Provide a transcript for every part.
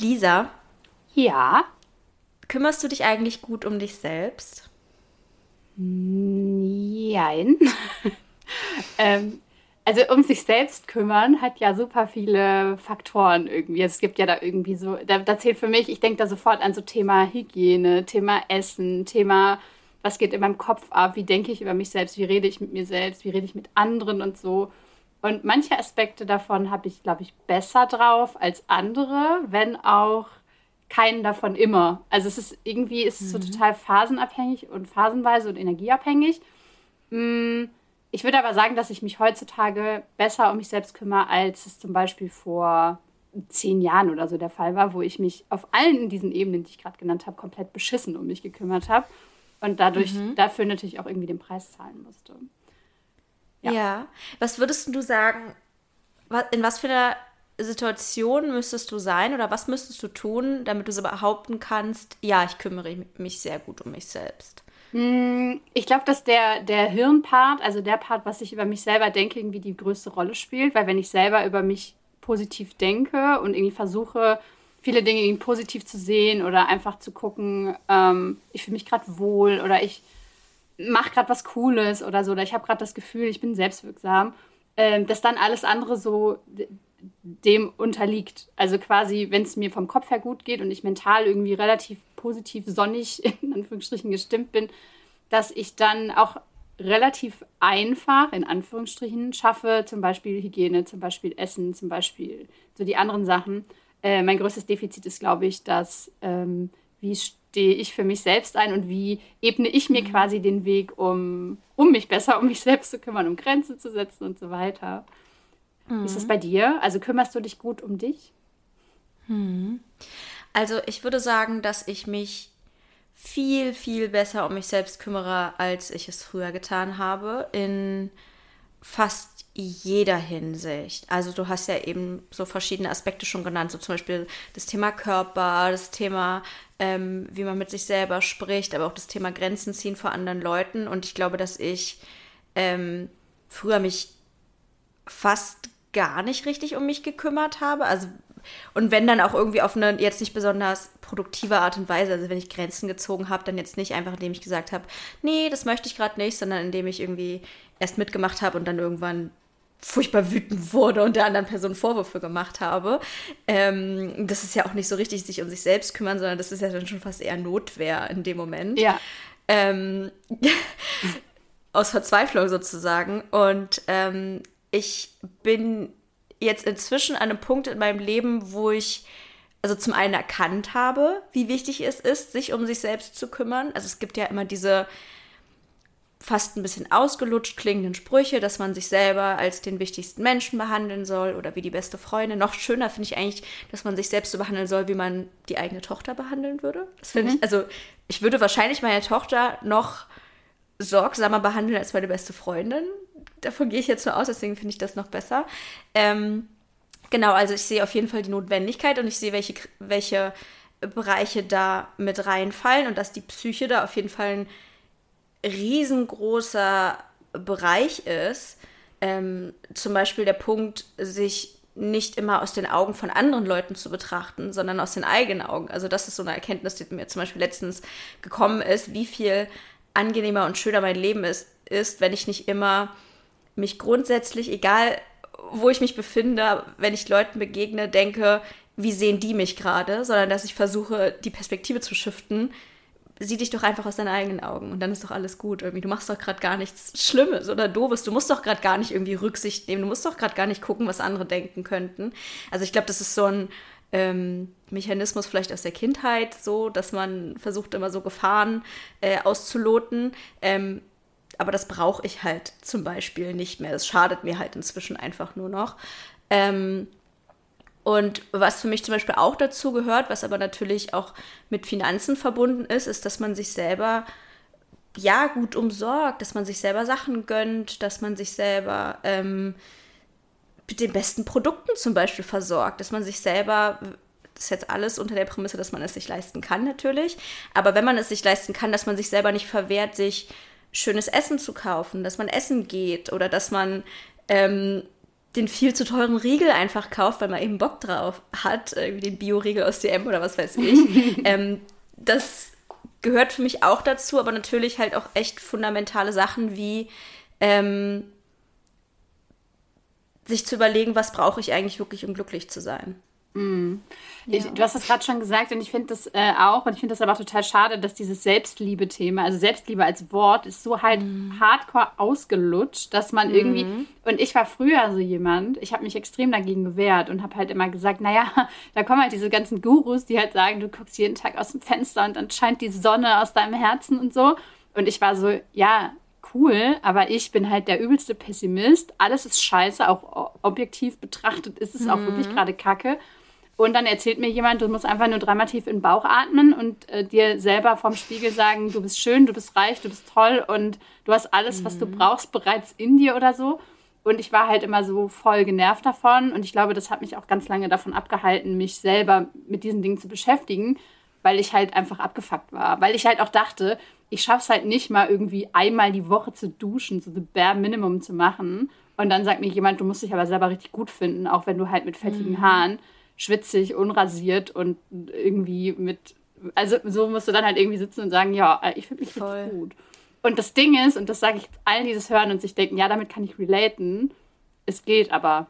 Lisa, Ja. kümmerst du dich eigentlich gut um dich selbst? Jein. ähm, also um sich selbst kümmern hat ja super viele Faktoren irgendwie. Es gibt ja da irgendwie so, da, da zählt für mich, ich denke da sofort an so Thema Hygiene, Thema Essen, Thema, was geht in meinem Kopf ab, wie denke ich über mich selbst, wie rede ich mit mir selbst, wie rede ich mit anderen und so. Und manche Aspekte davon habe ich, glaube ich, besser drauf als andere, wenn auch keinen davon immer. Also es ist irgendwie, es ist so total phasenabhängig und phasenweise und energieabhängig. Mm, Ich würde aber sagen, dass ich mich heutzutage besser um mich selbst kümmere, als es zum Beispiel vor zehn Jahren oder so der Fall war, wo ich mich auf allen diesen Ebenen, die ich gerade genannt habe, komplett beschissen um mich gekümmert habe und dadurch dafür natürlich auch irgendwie den Preis zahlen musste. Ja. Ja. Was würdest du sagen, in was für einer Situation müsstest du sein oder was müsstest du tun, damit du so behaupten kannst, ja, ich kümmere mich sehr gut um mich selbst? Ich glaube, dass der, der Hirnpart, also der Part, was ich über mich selber denke, irgendwie die größte Rolle spielt, weil wenn ich selber über mich positiv denke und irgendwie versuche, viele Dinge irgendwie positiv zu sehen oder einfach zu gucken, ähm, ich fühle mich gerade wohl oder ich mache gerade was Cooles oder so, oder ich habe gerade das Gefühl, ich bin selbstwirksam, ähm, dass dann alles andere so dem unterliegt. Also quasi, wenn es mir vom Kopf her gut geht und ich mental irgendwie relativ positiv, sonnig, in Anführungsstrichen, gestimmt bin, dass ich dann auch relativ einfach, in Anführungsstrichen, schaffe, zum Beispiel Hygiene, zum Beispiel Essen, zum Beispiel so die anderen Sachen. Äh, mein größtes Defizit ist, glaube ich, dass ähm, wie stehe ich für mich selbst ein und wie ebne ich mir quasi den Weg, um, um mich besser um mich selbst zu kümmern, um Grenzen zu setzen und so weiter. Wie ist das bei dir? Also kümmerst du dich gut um dich? Also ich würde sagen, dass ich mich viel, viel besser um mich selbst kümmere, als ich es früher getan habe, in fast jeder Hinsicht. Also du hast ja eben so verschiedene Aspekte schon genannt, so zum Beispiel das Thema Körper, das Thema, ähm, wie man mit sich selber spricht, aber auch das Thema Grenzen ziehen vor anderen Leuten. Und ich glaube, dass ich ähm, früher mich fast gar nicht richtig um mich gekümmert habe. Also, und wenn dann auch irgendwie auf eine jetzt nicht besonders produktive Art und Weise, also wenn ich Grenzen gezogen habe, dann jetzt nicht einfach, indem ich gesagt habe, nee, das möchte ich gerade nicht, sondern indem ich irgendwie erst mitgemacht habe und dann irgendwann furchtbar wütend wurde und der anderen Person Vorwürfe gemacht habe. Ähm, das ist ja auch nicht so richtig sich um sich selbst kümmern, sondern das ist ja dann schon fast eher Notwehr in dem Moment Ja. ähm, aus Verzweiflung sozusagen. Und ähm, ich bin jetzt inzwischen an einem Punkt in meinem Leben, wo ich also zum einen erkannt habe, wie wichtig es ist, sich um sich selbst zu kümmern. Also es gibt ja immer diese fast ein bisschen ausgelutscht klingenden Sprüche, dass man sich selber als den wichtigsten Menschen behandeln soll oder wie die beste Freundin. Noch schöner finde ich eigentlich, dass man sich selbst so behandeln soll, wie man die eigene Tochter behandeln würde. Das finde ich, also ich würde wahrscheinlich meine Tochter noch sorgsamer behandeln als meine beste Freundin. Davon gehe ich jetzt nur aus, deswegen finde ich das noch besser. Ähm, genau, also ich sehe auf jeden Fall die Notwendigkeit und ich sehe, welche, welche Bereiche da mit reinfallen und dass die Psyche da auf jeden Fall ein riesengroßer Bereich ist. Ähm, zum Beispiel der Punkt, sich nicht immer aus den Augen von anderen Leuten zu betrachten, sondern aus den eigenen Augen. Also das ist so eine Erkenntnis, die mir zum Beispiel letztens gekommen ist, wie viel angenehmer und schöner mein Leben ist, ist, wenn ich nicht immer mich grundsätzlich, egal wo ich mich befinde, wenn ich Leuten begegne, denke, wie sehen die mich gerade, sondern dass ich versuche, die Perspektive zu shiften. Sieh dich doch einfach aus deinen eigenen Augen und dann ist doch alles gut. Irgendwie, du machst doch gerade gar nichts Schlimmes oder Doofes. Du musst doch gerade gar nicht irgendwie Rücksicht nehmen. Du musst doch gerade gar nicht gucken, was andere denken könnten. Also ich glaube, das ist so ein ähm, Mechanismus vielleicht aus der Kindheit, so, dass man versucht immer so Gefahren äh, auszuloten. Ähm, aber das brauche ich halt zum Beispiel nicht mehr. Das schadet mir halt inzwischen einfach nur noch. Ähm, und was für mich zum Beispiel auch dazu gehört, was aber natürlich auch mit Finanzen verbunden ist, ist, dass man sich selber ja gut umsorgt, dass man sich selber Sachen gönnt, dass man sich selber ähm, mit den besten Produkten zum Beispiel versorgt, dass man sich selber das ist jetzt alles unter der Prämisse, dass man es sich leisten kann natürlich, aber wenn man es sich leisten kann, dass man sich selber nicht verwehrt, sich schönes Essen zu kaufen, dass man essen geht oder dass man ähm, den viel zu teuren Riegel einfach kauft, weil man eben Bock drauf hat, irgendwie den Bio-Riegel aus DM oder was weiß ich. ähm, das gehört für mich auch dazu, aber natürlich halt auch echt fundamentale Sachen wie ähm, sich zu überlegen, was brauche ich eigentlich wirklich, um glücklich zu sein. Mm. Ich, du hast das gerade schon gesagt und ich finde das äh, auch und ich finde das aber auch total schade, dass dieses Selbstliebe-Thema, also Selbstliebe als Wort, ist so halt mm. hardcore ausgelutscht, dass man mm. irgendwie, und ich war früher so jemand, ich habe mich extrem dagegen gewehrt und habe halt immer gesagt, naja, da kommen halt diese ganzen Gurus, die halt sagen, du guckst jeden Tag aus dem Fenster und dann scheint die Sonne aus deinem Herzen und so. Und ich war so, ja, cool, aber ich bin halt der übelste Pessimist. Alles ist scheiße, auch objektiv betrachtet ist es mhm. auch wirklich gerade kacke. Und dann erzählt mir jemand, du musst einfach nur dreimal tief in den Bauch atmen und äh, dir selber vom Spiegel sagen, du bist schön, du bist reich, du bist toll und du hast alles, was du mhm. brauchst, bereits in dir oder so. Und ich war halt immer so voll genervt davon. Und ich glaube, das hat mich auch ganz lange davon abgehalten, mich selber mit diesen Dingen zu beschäftigen, weil ich halt einfach abgefuckt war. Weil ich halt auch dachte, ich schaff's halt nicht mal irgendwie einmal die Woche zu duschen, so the bare Minimum zu machen. Und dann sagt mir jemand, du musst dich aber selber richtig gut finden, auch wenn du halt mit fettigen mhm. Haaren schwitzig, unrasiert und irgendwie mit. Also so musst du dann halt irgendwie sitzen und sagen, ja, äh, ich finde mich Voll. gut. Und das Ding ist, und das sage ich allen, die das hören und sich denken, ja, damit kann ich relaten, es geht aber.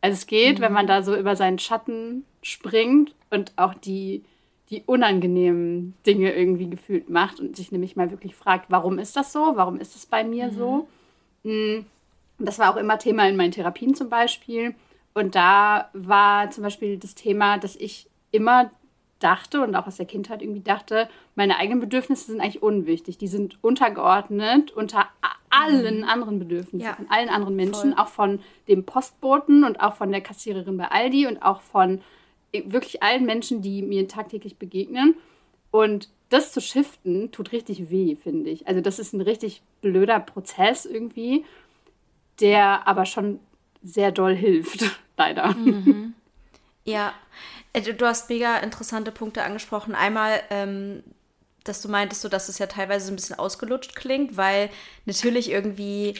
Also es geht, mhm. wenn man da so über seinen Schatten springt und auch die, die unangenehmen Dinge irgendwie gefühlt macht und sich nämlich mal wirklich fragt, warum ist das so? Warum ist es bei mir mhm. so? Mm, das war auch immer Thema in meinen Therapien zum Beispiel. Und da war zum Beispiel das Thema, dass ich immer dachte und auch aus der Kindheit irgendwie dachte, meine eigenen Bedürfnisse sind eigentlich unwichtig. Die sind untergeordnet unter allen mhm. anderen Bedürfnissen ja. von allen anderen Menschen, Voll. auch von dem Postboten und auch von der Kassiererin bei Aldi und auch von wirklich allen Menschen, die mir tagtäglich begegnen. Und das zu shiften, tut richtig weh, finde ich. Also das ist ein richtig blöder Prozess irgendwie, der aber schon sehr doll hilft, leider. Mhm. Ja, äh, du hast mega interessante Punkte angesprochen. Einmal, ähm, dass du meintest, so, dass es ja teilweise ein bisschen ausgelutscht klingt, weil natürlich irgendwie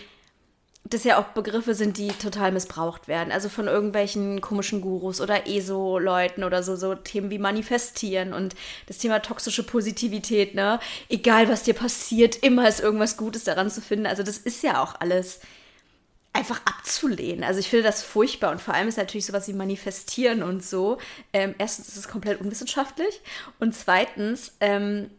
das ja auch Begriffe sind, die total missbraucht werden. Also von irgendwelchen komischen Gurus oder ESO-Leuten oder so, so Themen wie Manifestieren und das Thema toxische Positivität, ne? Egal was dir passiert, immer ist irgendwas Gutes daran zu finden. Also das ist ja auch alles einfach abzulehnen. Also ich finde das furchtbar und vor allem ist natürlich sowas wie Manifestieren und so. Ähm, erstens ist es komplett unwissenschaftlich und zweitens ähm,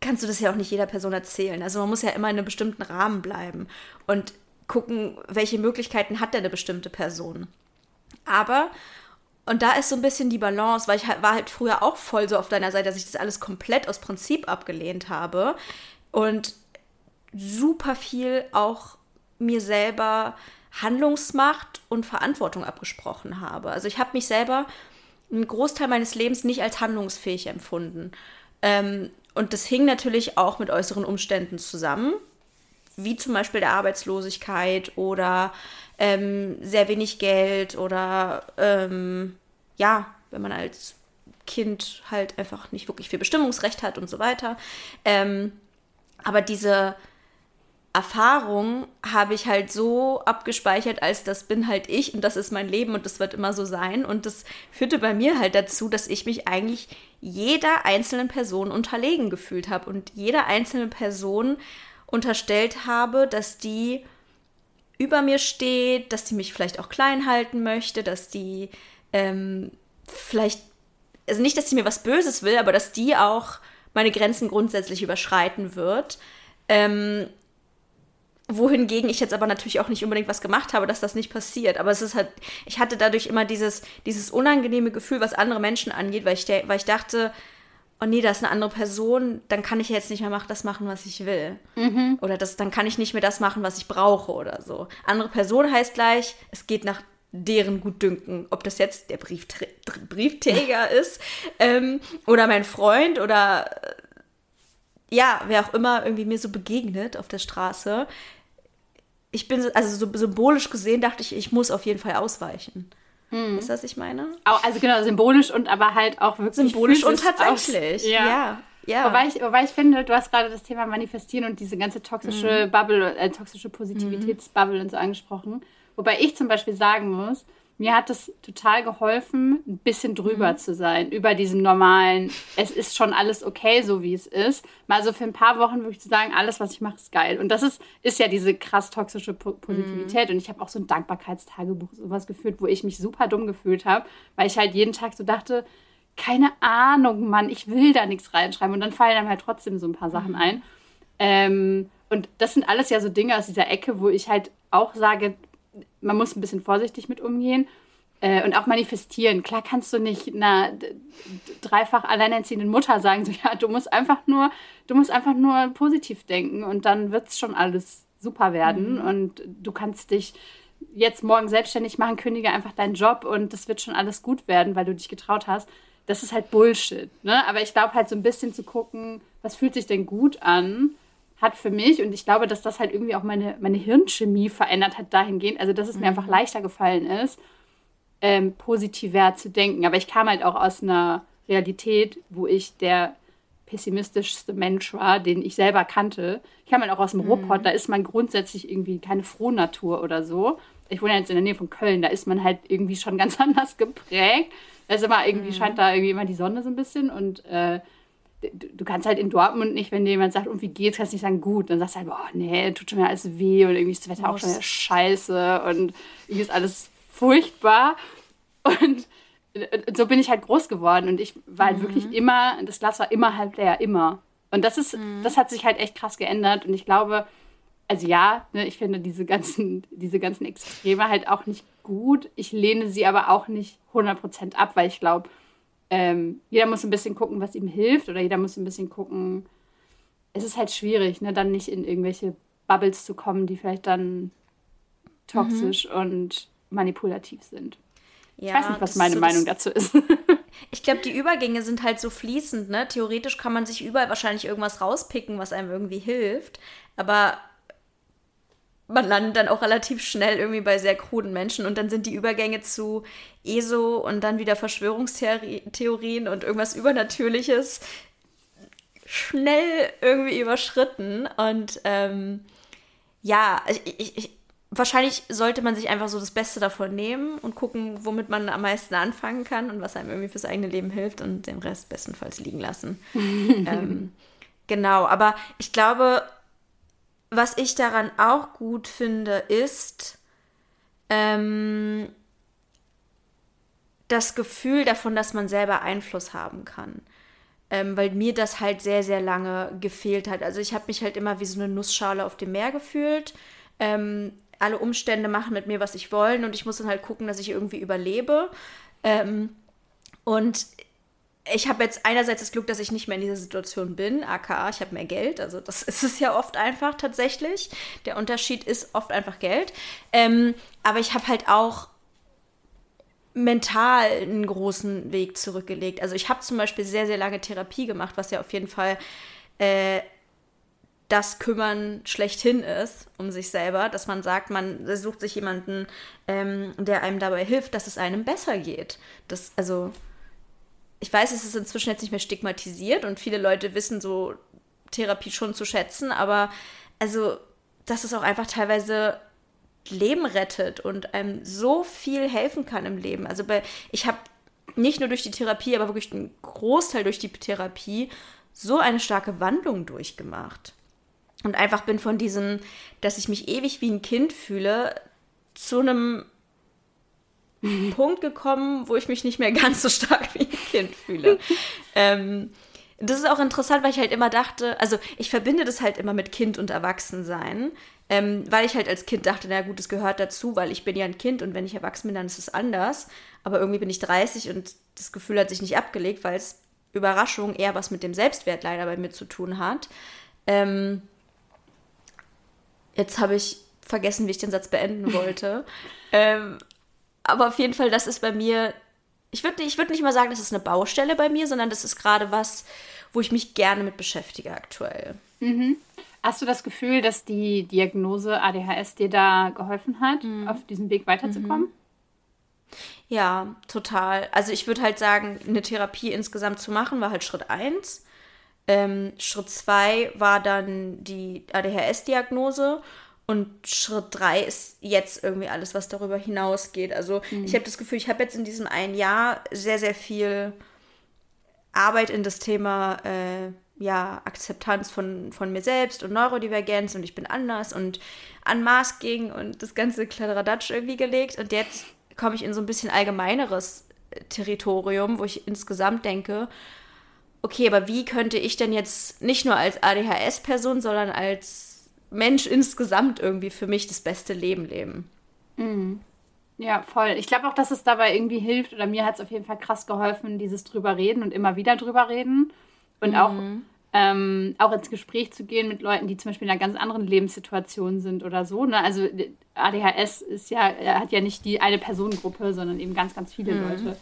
kannst du das ja auch nicht jeder Person erzählen. Also man muss ja immer in einem bestimmten Rahmen bleiben und gucken, welche Möglichkeiten hat denn eine bestimmte Person. Aber und da ist so ein bisschen die Balance, weil ich halt, war halt früher auch voll so auf deiner Seite, dass ich das alles komplett aus Prinzip abgelehnt habe und super viel auch mir selber Handlungsmacht und Verantwortung abgesprochen habe. Also ich habe mich selber einen Großteil meines Lebens nicht als handlungsfähig empfunden. Ähm, und das hing natürlich auch mit äußeren Umständen zusammen, wie zum Beispiel der Arbeitslosigkeit oder ähm, sehr wenig Geld oder ähm, ja, wenn man als Kind halt einfach nicht wirklich viel Bestimmungsrecht hat und so weiter. Ähm, aber diese Erfahrung habe ich halt so abgespeichert, als das bin halt ich und das ist mein Leben und das wird immer so sein. Und das führte bei mir halt dazu, dass ich mich eigentlich jeder einzelnen Person unterlegen gefühlt habe und jeder einzelnen Person unterstellt habe, dass die über mir steht, dass die mich vielleicht auch klein halten möchte, dass die ähm, vielleicht, also nicht, dass sie mir was Böses will, aber dass die auch meine Grenzen grundsätzlich überschreiten wird. Ähm, wohingegen ich jetzt aber natürlich auch nicht unbedingt was gemacht habe, dass das nicht passiert. Aber es ist halt, ich hatte dadurch immer dieses, dieses unangenehme Gefühl, was andere Menschen angeht, weil ich, weil ich dachte, oh nee, da ist eine andere Person, dann kann ich jetzt nicht mehr mach, das machen, was ich will. Mhm. Oder das, dann kann ich nicht mehr das machen, was ich brauche oder so. Andere Person heißt gleich, es geht nach deren Gutdünken, ob das jetzt der Brieftr Briefträger ist ähm, oder mein Freund oder äh, ja, wer auch immer irgendwie mir so begegnet auf der Straße ich bin, also so symbolisch gesehen, dachte ich, ich muss auf jeden Fall ausweichen. Hm. Ist das, was ich meine? Also genau, symbolisch und aber halt auch wirklich symbolisch und tatsächlich. Aus, ja. ja. Ja. Wobei, ich, wobei ich finde, du hast gerade das Thema Manifestieren und diese ganze toxische mhm. Bubble, äh, toxische Positivitätsbubble mhm. und so angesprochen. Wobei ich zum Beispiel sagen muss, mir hat es total geholfen, ein bisschen drüber mhm. zu sein, über diesem normalen, es ist schon alles okay, so wie es ist. Mal so für ein paar Wochen wirklich zu sagen, alles, was ich mache, ist geil. Und das ist, ist ja diese krass toxische Positivität. Mhm. Und ich habe auch so ein Dankbarkeitstagebuch, sowas geführt, wo ich mich super dumm gefühlt habe, weil ich halt jeden Tag so dachte, keine Ahnung, Mann, ich will da nichts reinschreiben. Und dann fallen einem halt trotzdem so ein paar Sachen mhm. ein. Ähm, und das sind alles ja so Dinge aus dieser Ecke, wo ich halt auch sage, man muss ein bisschen vorsichtig mit umgehen äh, und auch manifestieren. Klar kannst du nicht einer dreifach alleinerziehenden Mutter sagen, so ja, du musst einfach nur, du musst einfach nur positiv denken und dann wird es schon alles super werden mhm. und du kannst dich jetzt morgen selbstständig machen, kündige einfach deinen Job und das wird schon alles gut werden, weil du dich getraut hast. Das ist halt Bullshit. Ne? Aber ich glaube halt so ein bisschen zu gucken, was fühlt sich denn gut an hat für mich, und ich glaube, dass das halt irgendwie auch meine, meine Hirnchemie verändert hat dahingehend, also dass es mir mhm. einfach leichter gefallen ist, ähm, positiver zu denken. Aber ich kam halt auch aus einer Realität, wo ich der pessimistischste Mensch war, den ich selber kannte. Ich kam halt auch aus dem mhm. Ruhrpott, da ist man grundsätzlich irgendwie keine Frohnatur oder so. Ich wohne jetzt in der Nähe von Köln, da ist man halt irgendwie schon ganz anders geprägt. Ist immer irgendwie, mhm. scheint da irgendwie immer die Sonne so ein bisschen und äh, du kannst halt in Dortmund nicht, wenn dir jemand sagt, und wie geht's, kannst du nicht sagen, gut. Dann sagst du halt, boah, nee, tut schon mir alles weh und irgendwie ist das Wetter auch schon wieder scheiße und irgendwie ist alles furchtbar. Und so bin ich halt groß geworden und ich war halt mhm. wirklich immer, das Glas war immer halb leer, immer. Und das ist, mhm. das hat sich halt echt krass geändert und ich glaube, also ja, ne, ich finde diese ganzen, diese ganzen Extreme halt auch nicht gut. Ich lehne sie aber auch nicht 100% ab, weil ich glaube, ähm, jeder muss ein bisschen gucken, was ihm hilft oder jeder muss ein bisschen gucken. Es ist halt schwierig, ne, dann nicht in irgendwelche Bubbles zu kommen, die vielleicht dann toxisch mhm. und manipulativ sind. Ja, ich weiß nicht, was meine so Meinung dazu ist. ich glaube, die Übergänge sind halt so fließend, ne? Theoretisch kann man sich überall wahrscheinlich irgendwas rauspicken, was einem irgendwie hilft. Aber man landet dann auch relativ schnell irgendwie bei sehr kruden Menschen und dann sind die Übergänge zu ESO und dann wieder Verschwörungstheorien und irgendwas Übernatürliches schnell irgendwie überschritten. Und ähm, ja, ich, ich, wahrscheinlich sollte man sich einfach so das Beste davon nehmen und gucken, womit man am meisten anfangen kann und was einem irgendwie fürs eigene Leben hilft und den Rest bestenfalls liegen lassen. ähm, genau, aber ich glaube, was ich daran auch gut finde, ist ähm, das Gefühl davon, dass man selber Einfluss haben kann. Ähm, weil mir das halt sehr, sehr lange gefehlt hat. Also ich habe mich halt immer wie so eine Nussschale auf dem Meer gefühlt. Ähm, alle Umstände machen mit mir, was ich wollen und ich muss dann halt gucken, dass ich irgendwie überlebe. Ähm, und ich habe jetzt einerseits das Glück, dass ich nicht mehr in dieser Situation bin, aka ich habe mehr Geld, also das ist es ja oft einfach tatsächlich. Der Unterschied ist oft einfach Geld. Ähm, aber ich habe halt auch mental einen großen Weg zurückgelegt. Also ich habe zum Beispiel sehr, sehr lange Therapie gemacht, was ja auf jeden Fall äh, das Kümmern schlechthin ist um sich selber, dass man sagt, man sucht sich jemanden, ähm, der einem dabei hilft, dass es einem besser geht. Das, also ich weiß, es ist inzwischen jetzt nicht mehr stigmatisiert und viele Leute wissen so Therapie schon zu schätzen, aber also, dass es auch einfach teilweise Leben rettet und einem so viel helfen kann im Leben. Also bei, ich habe nicht nur durch die Therapie, aber wirklich einen Großteil durch die Therapie so eine starke Wandlung durchgemacht. Und einfach bin von diesem, dass ich mich ewig wie ein Kind fühle, zu einem Punkt gekommen, wo ich mich nicht mehr ganz so stark wie ein Kind fühle. ähm, das ist auch interessant, weil ich halt immer dachte, also ich verbinde das halt immer mit Kind und Erwachsensein, ähm, weil ich halt als Kind dachte, na gut, es gehört dazu, weil ich bin ja ein Kind und wenn ich erwachsen bin, dann ist es anders. Aber irgendwie bin ich 30 und das Gefühl hat sich nicht abgelegt, weil es Überraschung eher was mit dem Selbstwert leider bei mir zu tun hat. Ähm, jetzt habe ich vergessen, wie ich den Satz beenden wollte. ähm, aber auf jeden Fall, das ist bei mir, ich würde ich würd nicht mal sagen, das ist eine Baustelle bei mir, sondern das ist gerade was, wo ich mich gerne mit beschäftige aktuell. Mhm. Hast du das Gefühl, dass die Diagnose ADHS dir da geholfen hat, mhm. auf diesem Weg weiterzukommen? Mhm. Ja, total. Also ich würde halt sagen, eine Therapie insgesamt zu machen, war halt Schritt 1. Ähm, Schritt 2 war dann die ADHS-Diagnose. Und Schritt drei ist jetzt irgendwie alles, was darüber hinausgeht. Also mhm. ich habe das Gefühl, ich habe jetzt in diesem einen Jahr sehr, sehr viel Arbeit in das Thema äh, ja, Akzeptanz von, von mir selbst und Neurodivergenz und ich bin anders und Unmasking und das ganze Kladderadatsch irgendwie gelegt. Und jetzt komme ich in so ein bisschen allgemeineres Territorium, wo ich insgesamt denke, okay, aber wie könnte ich denn jetzt nicht nur als ADHS-Person, sondern als Mensch insgesamt irgendwie für mich das beste Leben leben. Mhm. Ja, voll. Ich glaube auch, dass es dabei irgendwie hilft, oder mir hat es auf jeden Fall krass geholfen, dieses drüber reden und immer wieder drüber reden. Und mhm. auch, ähm, auch ins Gespräch zu gehen mit Leuten, die zum Beispiel in einer ganz anderen Lebenssituation sind oder so. Ne? Also ADHS ist ja, hat ja nicht die eine Personengruppe, sondern eben ganz, ganz viele mhm. Leute.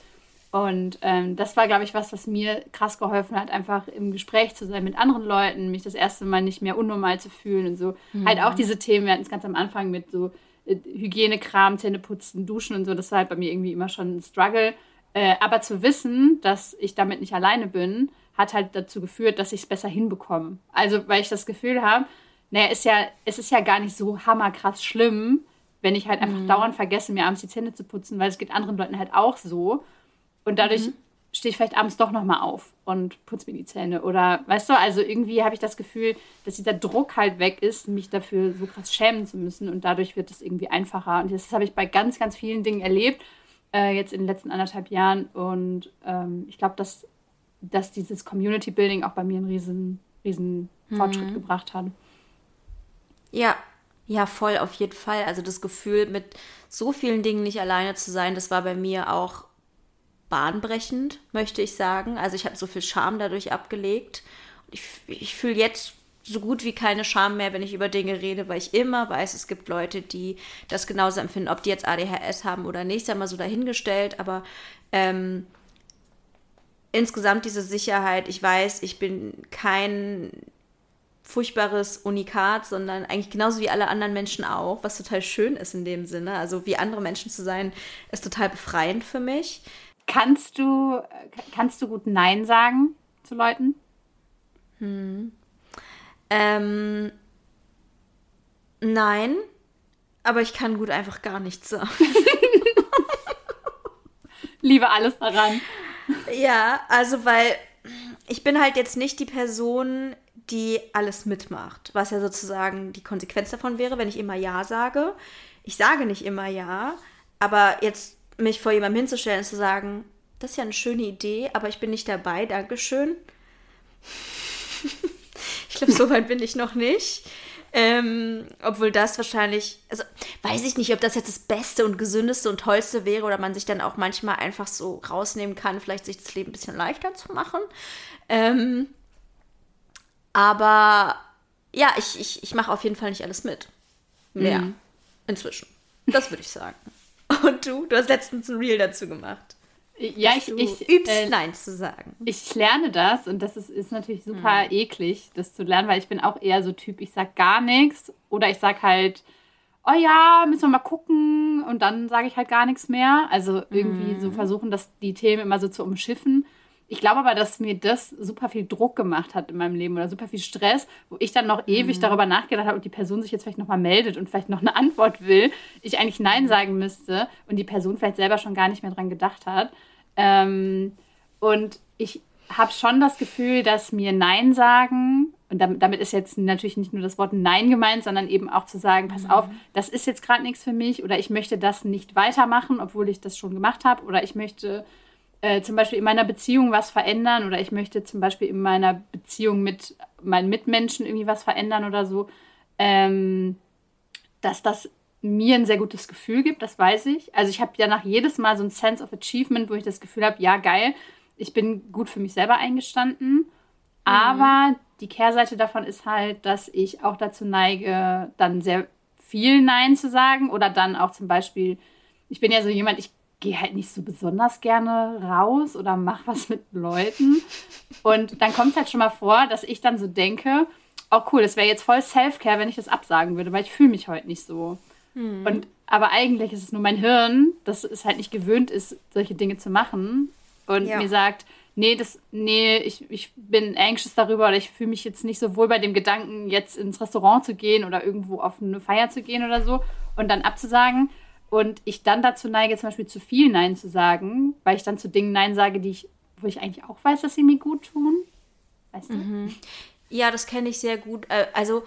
Und ähm, das war, glaube ich, was, was mir krass geholfen hat, einfach im Gespräch zu sein mit anderen Leuten, mich das erste Mal nicht mehr unnormal zu fühlen und so. Mhm. Halt auch diese Themen, wir hatten es ganz am Anfang mit so äh, Hygienekram, Zähneputzen, Duschen und so, das war halt bei mir irgendwie immer schon ein Struggle. Äh, aber zu wissen, dass ich damit nicht alleine bin, hat halt dazu geführt, dass ich es besser hinbekomme. Also, weil ich das Gefühl habe, naja, ist ja, es ist ja gar nicht so hammerkrass schlimm, wenn ich halt einfach mhm. dauernd vergesse, mir abends die Zähne zu putzen, weil es geht anderen Leuten halt auch so. Und dadurch mhm. stehe ich vielleicht abends doch nochmal auf und putze mir die Zähne. Oder weißt du, also irgendwie habe ich das Gefühl, dass dieser Druck halt weg ist, mich dafür so krass schämen zu müssen. Und dadurch wird es irgendwie einfacher. Und das habe ich bei ganz, ganz vielen Dingen erlebt, äh, jetzt in den letzten anderthalb Jahren. Und ähm, ich glaube, dass, dass dieses Community Building auch bei mir einen riesen, riesen mhm. Fortschritt gebracht hat. Ja, ja, voll, auf jeden Fall. Also das Gefühl, mit so vielen Dingen nicht alleine zu sein, das war bei mir auch bahnbrechend, möchte ich sagen. Also ich habe so viel Scham dadurch abgelegt. Ich, ich fühle jetzt so gut wie keine Scham mehr, wenn ich über Dinge rede, weil ich immer weiß, es gibt Leute, die das genauso empfinden, ob die jetzt ADHS haben oder nicht, sei mal so dahingestellt, aber ähm, insgesamt diese Sicherheit, ich weiß, ich bin kein furchtbares Unikat, sondern eigentlich genauso wie alle anderen Menschen auch, was total schön ist in dem Sinne. Also wie andere Menschen zu sein, ist total befreiend für mich. Kannst du, kannst du gut Nein sagen zu Leuten? Hm. Ähm, nein, aber ich kann gut einfach gar nichts sagen. Liebe alles daran. Ja, also weil ich bin halt jetzt nicht die Person, die alles mitmacht, was ja sozusagen die Konsequenz davon wäre, wenn ich immer Ja sage. Ich sage nicht immer Ja, aber jetzt mich vor jemandem hinzustellen und zu sagen, das ist ja eine schöne Idee, aber ich bin nicht dabei, Dankeschön. ich glaube, so weit bin ich noch nicht. Ähm, obwohl das wahrscheinlich, also weiß ich nicht, ob das jetzt das Beste und Gesündeste und Tollste wäre oder man sich dann auch manchmal einfach so rausnehmen kann, vielleicht sich das Leben ein bisschen leichter zu machen. Ähm, aber ja, ich, ich, ich mache auf jeden Fall nicht alles mit. Mehr. Mhm. Inzwischen. Das würde ich sagen. Und du? Du hast letztens ein Reel dazu gemacht. Ja, ich, ich übst äh, Nein zu sagen. Ich lerne das und das ist, ist natürlich super mhm. eklig, das zu lernen, weil ich bin auch eher so Typ, ich sag gar nichts oder ich sag halt, oh ja, müssen wir mal gucken und dann sage ich halt gar nichts mehr. Also irgendwie mhm. so versuchen, dass die Themen immer so zu umschiffen. Ich glaube aber, dass mir das super viel Druck gemacht hat in meinem Leben oder super viel Stress, wo ich dann noch ewig mhm. darüber nachgedacht habe, ob die Person sich jetzt vielleicht nochmal meldet und vielleicht noch eine Antwort will, ich eigentlich Nein mhm. sagen müsste und die Person vielleicht selber schon gar nicht mehr dran gedacht hat. Ähm, und ich habe schon das Gefühl, dass mir Nein sagen, und damit, damit, ist jetzt natürlich nicht nur das Wort Nein gemeint, sondern eben auch zu sagen, pass mhm. auf, das ist jetzt gerade nichts für mich oder ich möchte das nicht weitermachen, obwohl ich das schon gemacht habe oder ich möchte äh, zum Beispiel in meiner Beziehung was verändern oder ich möchte zum Beispiel in meiner Beziehung mit meinen Mitmenschen irgendwie was verändern oder so, ähm, dass das mir ein sehr gutes Gefühl gibt, das weiß ich. Also ich habe danach jedes Mal so ein Sense of Achievement, wo ich das Gefühl habe, ja geil, ich bin gut für mich selber eingestanden. Mhm. Aber die Kehrseite davon ist halt, dass ich auch dazu neige, dann sehr viel Nein zu sagen oder dann auch zum Beispiel, ich bin ja so jemand, ich gehe halt nicht so besonders gerne raus oder mache was mit Leuten. Und dann kommt es halt schon mal vor, dass ich dann so denke, oh cool, das wäre jetzt voll Self-Care, wenn ich das absagen würde, weil ich fühle mich heute nicht so. Hm. Und aber eigentlich ist es nur mein Hirn, das es halt nicht gewöhnt ist, solche Dinge zu machen und ja. mir sagt, nee, das, nee, ich, ich bin anxious darüber oder ich fühle mich jetzt nicht so wohl bei dem Gedanken, jetzt ins Restaurant zu gehen oder irgendwo auf eine Feier zu gehen oder so und dann abzusagen. Und ich dann dazu neige, zum Beispiel zu viel Nein zu sagen, weil ich dann zu Dingen Nein sage, die ich, wo ich eigentlich auch weiß, dass sie mir gut tun. Weißt du? Mhm. Ja, das kenne ich sehr gut. Äh, also,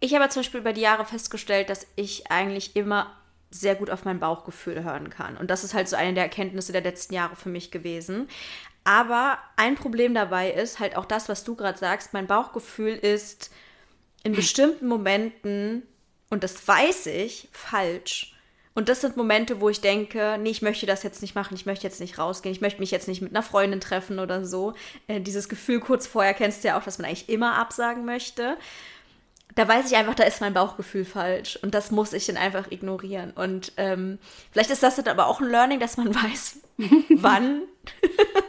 ich habe zum Beispiel über die Jahre festgestellt, dass ich eigentlich immer sehr gut auf mein Bauchgefühl hören kann. Und das ist halt so eine der Erkenntnisse der letzten Jahre für mich gewesen. Aber ein Problem dabei ist halt auch das, was du gerade sagst. Mein Bauchgefühl ist in bestimmten Momenten, und das weiß ich, falsch. Und das sind Momente, wo ich denke, nee, ich möchte das jetzt nicht machen, ich möchte jetzt nicht rausgehen, ich möchte mich jetzt nicht mit einer Freundin treffen oder so. Äh, dieses Gefühl kurz vorher kennst du ja auch, dass man eigentlich immer absagen möchte da weiß ich einfach, da ist mein Bauchgefühl falsch und das muss ich dann einfach ignorieren. Und ähm, vielleicht ist das dann aber auch ein Learning, dass man weiß, wann,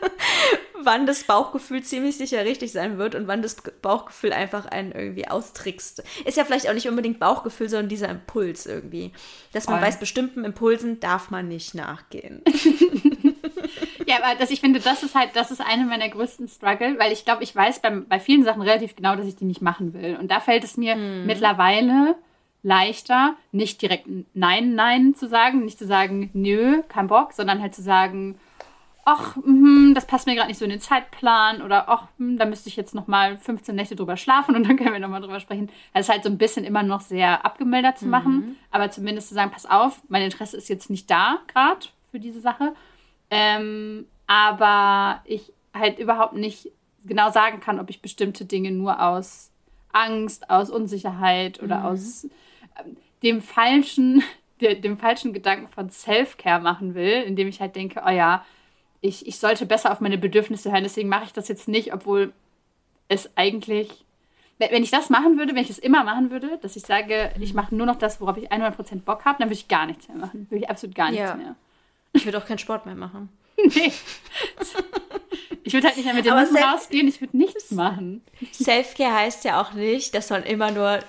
wann das Bauchgefühl ziemlich sicher richtig sein wird und wann das Bauchgefühl einfach einen irgendwie austrickst. Ist ja vielleicht auch nicht unbedingt Bauchgefühl, sondern dieser Impuls irgendwie. Dass man Voll. weiß, bestimmten Impulsen darf man nicht nachgehen. Ja, aber das, ich finde, das ist halt, das ist eine meiner größten Struggle, weil ich glaube, ich weiß beim, bei vielen Sachen relativ genau, dass ich die nicht machen will. Und da fällt es mir hm. mittlerweile leichter, nicht direkt Nein, Nein zu sagen, nicht zu sagen, nö, kein Bock, sondern halt zu sagen, ach, mh, das passt mir gerade nicht so in den Zeitplan oder ach, mh, da müsste ich jetzt noch mal 15 Nächte drüber schlafen und dann können wir noch mal drüber sprechen. Also es ist halt so ein bisschen immer noch sehr abgemildert zu machen, mhm. aber zumindest zu sagen, pass auf, mein Interesse ist jetzt nicht da gerade für diese Sache ähm, aber ich halt überhaupt nicht genau sagen kann, ob ich bestimmte Dinge nur aus Angst, aus Unsicherheit oder mhm. aus ähm, dem falschen, dem falschen Gedanken von Self-Care machen will, indem ich halt denke, oh ja, ich, ich sollte besser auf meine Bedürfnisse hören, deswegen mache ich das jetzt nicht, obwohl es eigentlich, wenn ich das machen würde, wenn ich es immer machen würde, dass ich sage, ich mache nur noch das, worauf ich 100% Bock habe, dann würde ich gar nichts mehr machen. Würde ich absolut gar nichts ja. mehr. Ich würde auch keinen Sport mehr machen. nee. Ich würde halt nicht mehr mit dem Hunden rausgehen, ich würde nichts machen. Selfcare heißt ja auch nicht, dass man immer nur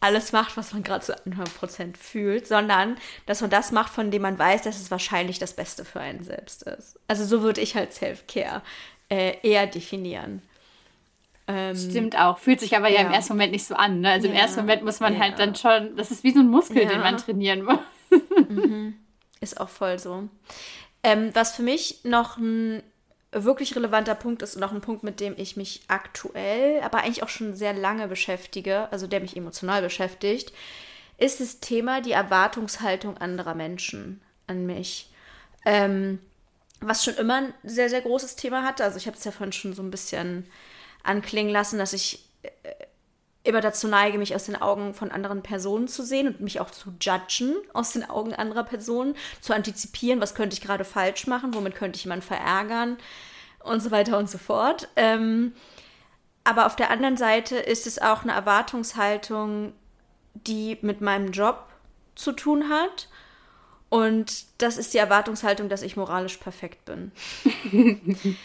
alles macht, was man gerade zu 100% fühlt, sondern dass man das macht, von dem man weiß, dass es wahrscheinlich das Beste für einen selbst ist. Also so würde ich halt Selfcare äh, eher definieren. Ähm, Stimmt auch. Fühlt sich aber ja, ja, im ersten Moment nicht so an. Ne? Also ja, im ersten Moment muss man ja. halt dann schon, das ist wie so ein Muskel, den man trainieren muss. Mhm. Ist auch voll so. Ähm, was für mich noch ein wirklich relevanter Punkt ist und noch ein Punkt, mit dem ich mich aktuell, aber eigentlich auch schon sehr lange beschäftige, also der mich emotional beschäftigt, ist das Thema die Erwartungshaltung anderer Menschen an mich. Ähm, was schon immer ein sehr, sehr großes Thema hatte. Also ich habe es ja vorhin schon so ein bisschen anklingen lassen, dass ich äh, immer dazu neige, mich aus den Augen von anderen Personen zu sehen und mich auch zu judgen aus den Augen anderer Personen, zu antizipieren, was könnte ich gerade falsch machen, womit könnte ich jemanden verärgern und so weiter und so fort. Ähm, aber auf der anderen Seite ist es auch eine Erwartungshaltung, die mit meinem Job zu tun hat. Und das ist die Erwartungshaltung, dass ich moralisch perfekt bin.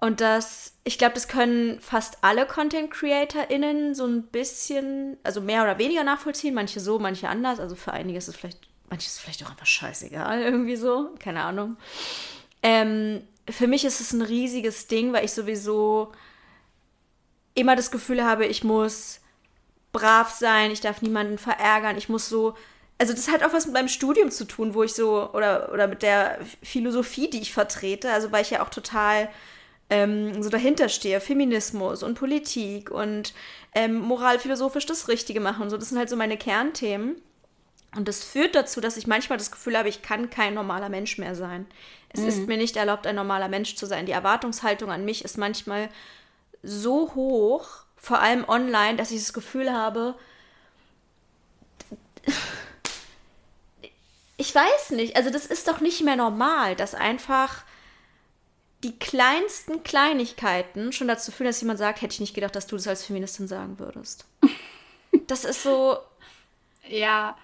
Und das, ich glaube, das können fast alle Content CreatorInnen so ein bisschen, also mehr oder weniger nachvollziehen. Manche so, manche anders. Also für einige ist es vielleicht, manche ist es vielleicht auch einfach scheißegal, irgendwie so. Keine Ahnung. Ähm, für mich ist es ein riesiges Ding, weil ich sowieso immer das Gefühl habe, ich muss brav sein, ich darf niemanden verärgern, ich muss so also das hat auch was mit meinem Studium zu tun, wo ich so, oder, oder mit der Philosophie, die ich vertrete, also weil ich ja auch total ähm, so dahinter stehe, Feminismus und Politik und ähm, moralphilosophisch das Richtige machen und so. Das sind halt so meine Kernthemen. Und das führt dazu, dass ich manchmal das Gefühl habe, ich kann kein normaler Mensch mehr sein. Es mhm. ist mir nicht erlaubt, ein normaler Mensch zu sein. Die Erwartungshaltung an mich ist manchmal so hoch, vor allem online, dass ich das Gefühl habe, ich weiß nicht, also das ist doch nicht mehr normal, dass einfach die kleinsten Kleinigkeiten schon dazu führen, dass jemand sagt, hätte ich nicht gedacht, dass du das als Feministin sagen würdest. Das ist so. Ja,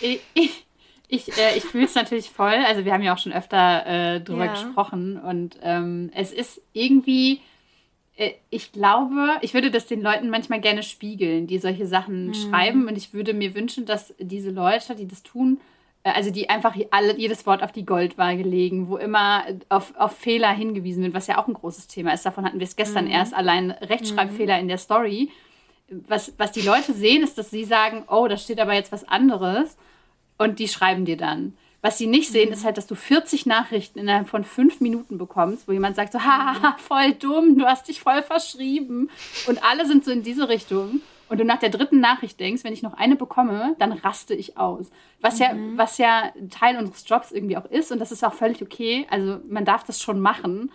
ich, ich, ich, äh, ich fühle es natürlich voll. Also wir haben ja auch schon öfter äh, drüber ja. gesprochen und ähm, es ist irgendwie, äh, ich glaube, ich würde das den Leuten manchmal gerne spiegeln, die solche Sachen mhm. schreiben und ich würde mir wünschen, dass diese Leute, die das tun, also die einfach alle, jedes Wort auf die Goldwaage legen, wo immer auf, auf Fehler hingewiesen wird, was ja auch ein großes Thema ist. Davon hatten wir es gestern mhm. erst, allein Rechtschreibfehler mhm. in der Story. Was, was die Leute sehen, ist, dass sie sagen, oh, da steht aber jetzt was anderes und die schreiben dir dann. Was sie nicht sehen, mhm. ist halt, dass du 40 Nachrichten innerhalb von fünf Minuten bekommst, wo jemand sagt so, haha, voll dumm, du hast dich voll verschrieben. Und alle sind so in diese Richtung und du nach der dritten Nachricht denkst, wenn ich noch eine bekomme, dann raste ich aus. Was, mhm. ja, was ja Teil unseres Jobs irgendwie auch ist und das ist auch völlig okay. Also man darf das schon machen.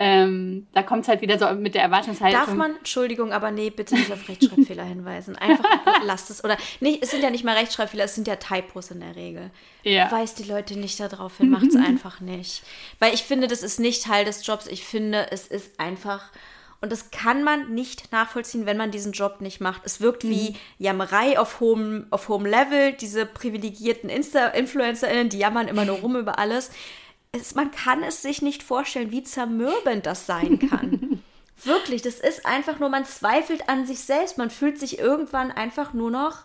Ähm, da kommt es halt wieder so mit der Erwartungshaltung. Darf man, Entschuldigung, aber nee, bitte nicht auf Rechtschreibfehler hinweisen. Einfach lasst es. Oder nicht, es sind ja nicht mal Rechtschreibfehler, es sind ja Typos in der Regel. Ja. Weiß die Leute nicht darauf hin, macht es einfach nicht. Weil ich finde, das ist nicht Teil des Jobs. Ich finde, es ist einfach und das kann man nicht nachvollziehen, wenn man diesen Job nicht macht. Es wirkt mhm. wie Jammerei auf hohem, auf hohem Level, diese privilegierten Insta-InfluencerInnen, die jammern immer nur rum über alles. Es, man kann es sich nicht vorstellen, wie zermürbend das sein kann. Wirklich, das ist einfach nur, man zweifelt an sich selbst. Man fühlt sich irgendwann einfach nur noch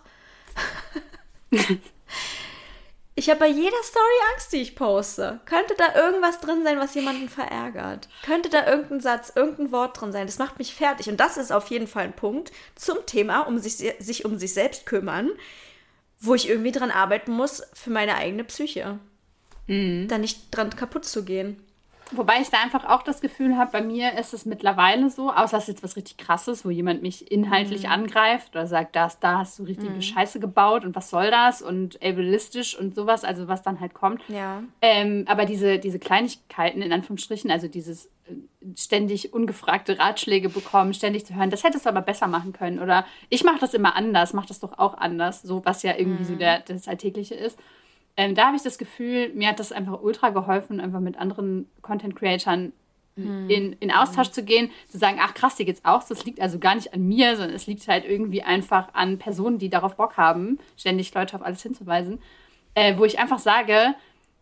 Ich habe bei jeder Story Angst, die ich poste. Könnte da irgendwas drin sein, was jemanden verärgert? Könnte da irgendein Satz, irgendein Wort drin sein? Das macht mich fertig. Und das ist auf jeden Fall ein Punkt zum Thema, um sich, sich um sich selbst kümmern, wo ich irgendwie dran arbeiten muss für meine eigene Psyche. Mhm. Da nicht dran kaputt zu gehen. Wobei ich da einfach auch das Gefühl habe, bei mir ist es mittlerweile so, außer es ist jetzt was richtig krasses, wo jemand mich inhaltlich mhm. angreift oder sagt, das, da hast du richtige mhm. Scheiße gebaut und was soll das und ableistisch und sowas, also was dann halt kommt. Ja. Ähm, aber diese, diese Kleinigkeiten, in Anführungsstrichen, also dieses äh, ständig ungefragte Ratschläge bekommen, ständig zu hören, das hättest du aber besser machen können oder ich mache das immer anders, mach das doch auch anders, so was ja irgendwie mhm. so der, das Alltägliche ist. Ähm, da habe ich das Gefühl, mir hat das einfach ultra geholfen, einfach mit anderen Content-Creatern hm. in, in Austausch hm. zu gehen, zu sagen, ach krass, dir geht's auch. Das liegt also gar nicht an mir, sondern es liegt halt irgendwie einfach an Personen, die darauf Bock haben, ständig Leute auf alles hinzuweisen. Äh, wo ich einfach sage,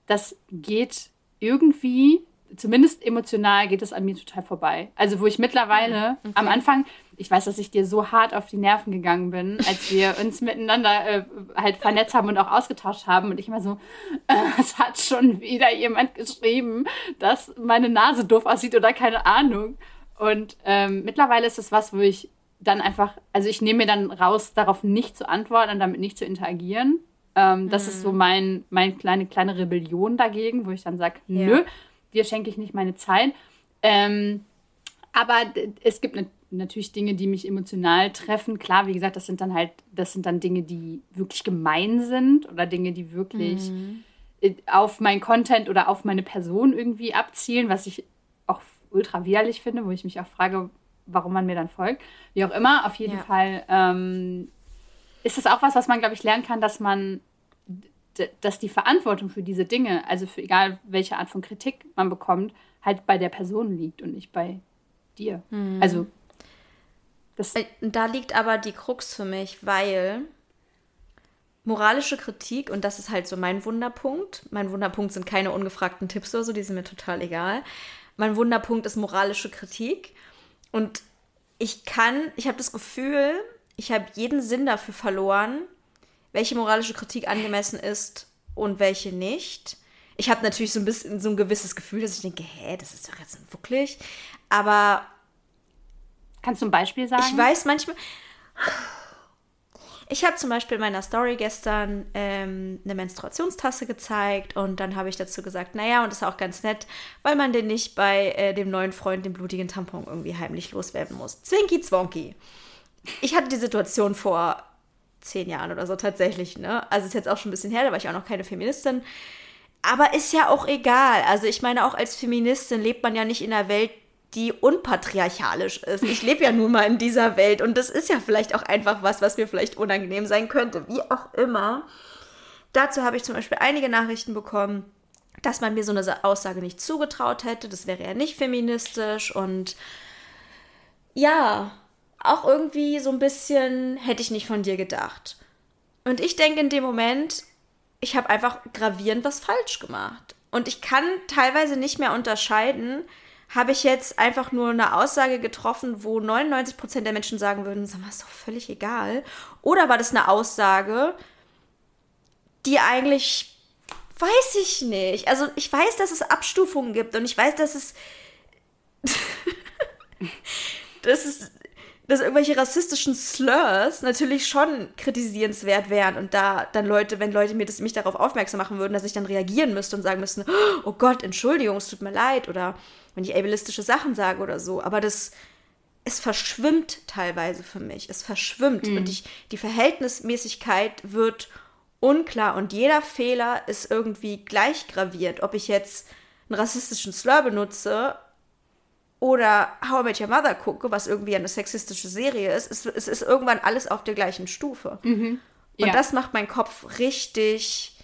das geht irgendwie zumindest emotional geht es an mir total vorbei. Also wo ich mittlerweile mhm. okay. am Anfang, ich weiß, dass ich dir so hart auf die Nerven gegangen bin, als wir uns miteinander äh, halt vernetzt haben und auch ausgetauscht haben und ich immer so, äh, es hat schon wieder jemand geschrieben, dass meine Nase doof aussieht oder keine Ahnung. Und ähm, mittlerweile ist es was, wo ich dann einfach, also ich nehme mir dann raus, darauf nicht zu antworten und damit nicht zu interagieren. Ähm, das mhm. ist so mein, meine kleine, kleine Rebellion dagegen, wo ich dann sage, ja. nö, dir schenke ich nicht meine Zeit. Ähm, aber es gibt ne, natürlich Dinge, die mich emotional treffen. Klar, wie gesagt, das sind dann halt, das sind dann Dinge, die wirklich gemein sind oder Dinge, die wirklich mhm. auf mein Content oder auf meine Person irgendwie abzielen, was ich auch ultra widerlich finde, wo ich mich auch frage, warum man mir dann folgt. Wie auch immer, auf jeden ja. Fall ähm, ist das auch was, was man, glaube ich, lernen kann, dass man dass die Verantwortung für diese Dinge, also für egal welche Art von Kritik man bekommt, halt bei der Person liegt und nicht bei dir. Mhm. Also das äh, da liegt aber die Krux für mich, weil moralische Kritik, und das ist halt so mein Wunderpunkt, mein Wunderpunkt sind keine ungefragten Tipps oder so, die sind mir total egal. Mein Wunderpunkt ist moralische Kritik. Und ich kann, ich habe das Gefühl, ich habe jeden Sinn dafür verloren, welche moralische Kritik angemessen ist und welche nicht. Ich habe natürlich so ein bisschen so ein gewisses Gefühl, dass ich denke, hä, das ist doch jetzt wirklich. Aber. Kannst du ein Beispiel sagen? Ich weiß manchmal. Ich habe zum Beispiel in meiner Story gestern ähm, eine Menstruationstasse gezeigt und dann habe ich dazu gesagt, naja, und das ist auch ganz nett, weil man den nicht bei äh, dem neuen Freund den blutigen Tampon irgendwie heimlich loswerden muss. Zwinky Zwonky. Ich hatte die Situation vor zehn Jahren oder so tatsächlich, ne? Also ist jetzt auch schon ein bisschen her, da war ich auch noch keine Feministin. Aber ist ja auch egal. Also ich meine, auch als Feministin lebt man ja nicht in einer Welt, die unpatriarchalisch ist. Ich lebe ja nun mal in dieser Welt und das ist ja vielleicht auch einfach was, was mir vielleicht unangenehm sein könnte. Wie auch immer. Dazu habe ich zum Beispiel einige Nachrichten bekommen, dass man mir so eine Aussage nicht zugetraut hätte. Das wäre ja nicht feministisch und ja, auch irgendwie so ein bisschen hätte ich nicht von dir gedacht. Und ich denke in dem Moment, ich habe einfach gravierend was falsch gemacht. Und ich kann teilweise nicht mehr unterscheiden, habe ich jetzt einfach nur eine Aussage getroffen, wo 99% der Menschen sagen würden, sag mal, ist doch völlig egal. Oder war das eine Aussage, die eigentlich weiß ich nicht. Also ich weiß, dass es Abstufungen gibt und ich weiß, dass es dass es dass irgendwelche rassistischen Slurs natürlich schon kritisierenswert wären und da dann Leute, wenn Leute mir das, mich darauf aufmerksam machen würden, dass ich dann reagieren müsste und sagen müsste, oh Gott, Entschuldigung, es tut mir leid oder wenn ich ableistische Sachen sage oder so, aber das es verschwimmt teilweise für mich. Es verschwimmt mhm. und ich, die Verhältnismäßigkeit wird unklar und jeder Fehler ist irgendwie gleich graviert. Ob ich jetzt einen rassistischen Slur benutze oder How I Met Your Mother gucke, was irgendwie eine sexistische Serie ist, es, es ist irgendwann alles auf der gleichen Stufe. Mhm. Ja. Und das macht meinen Kopf richtig.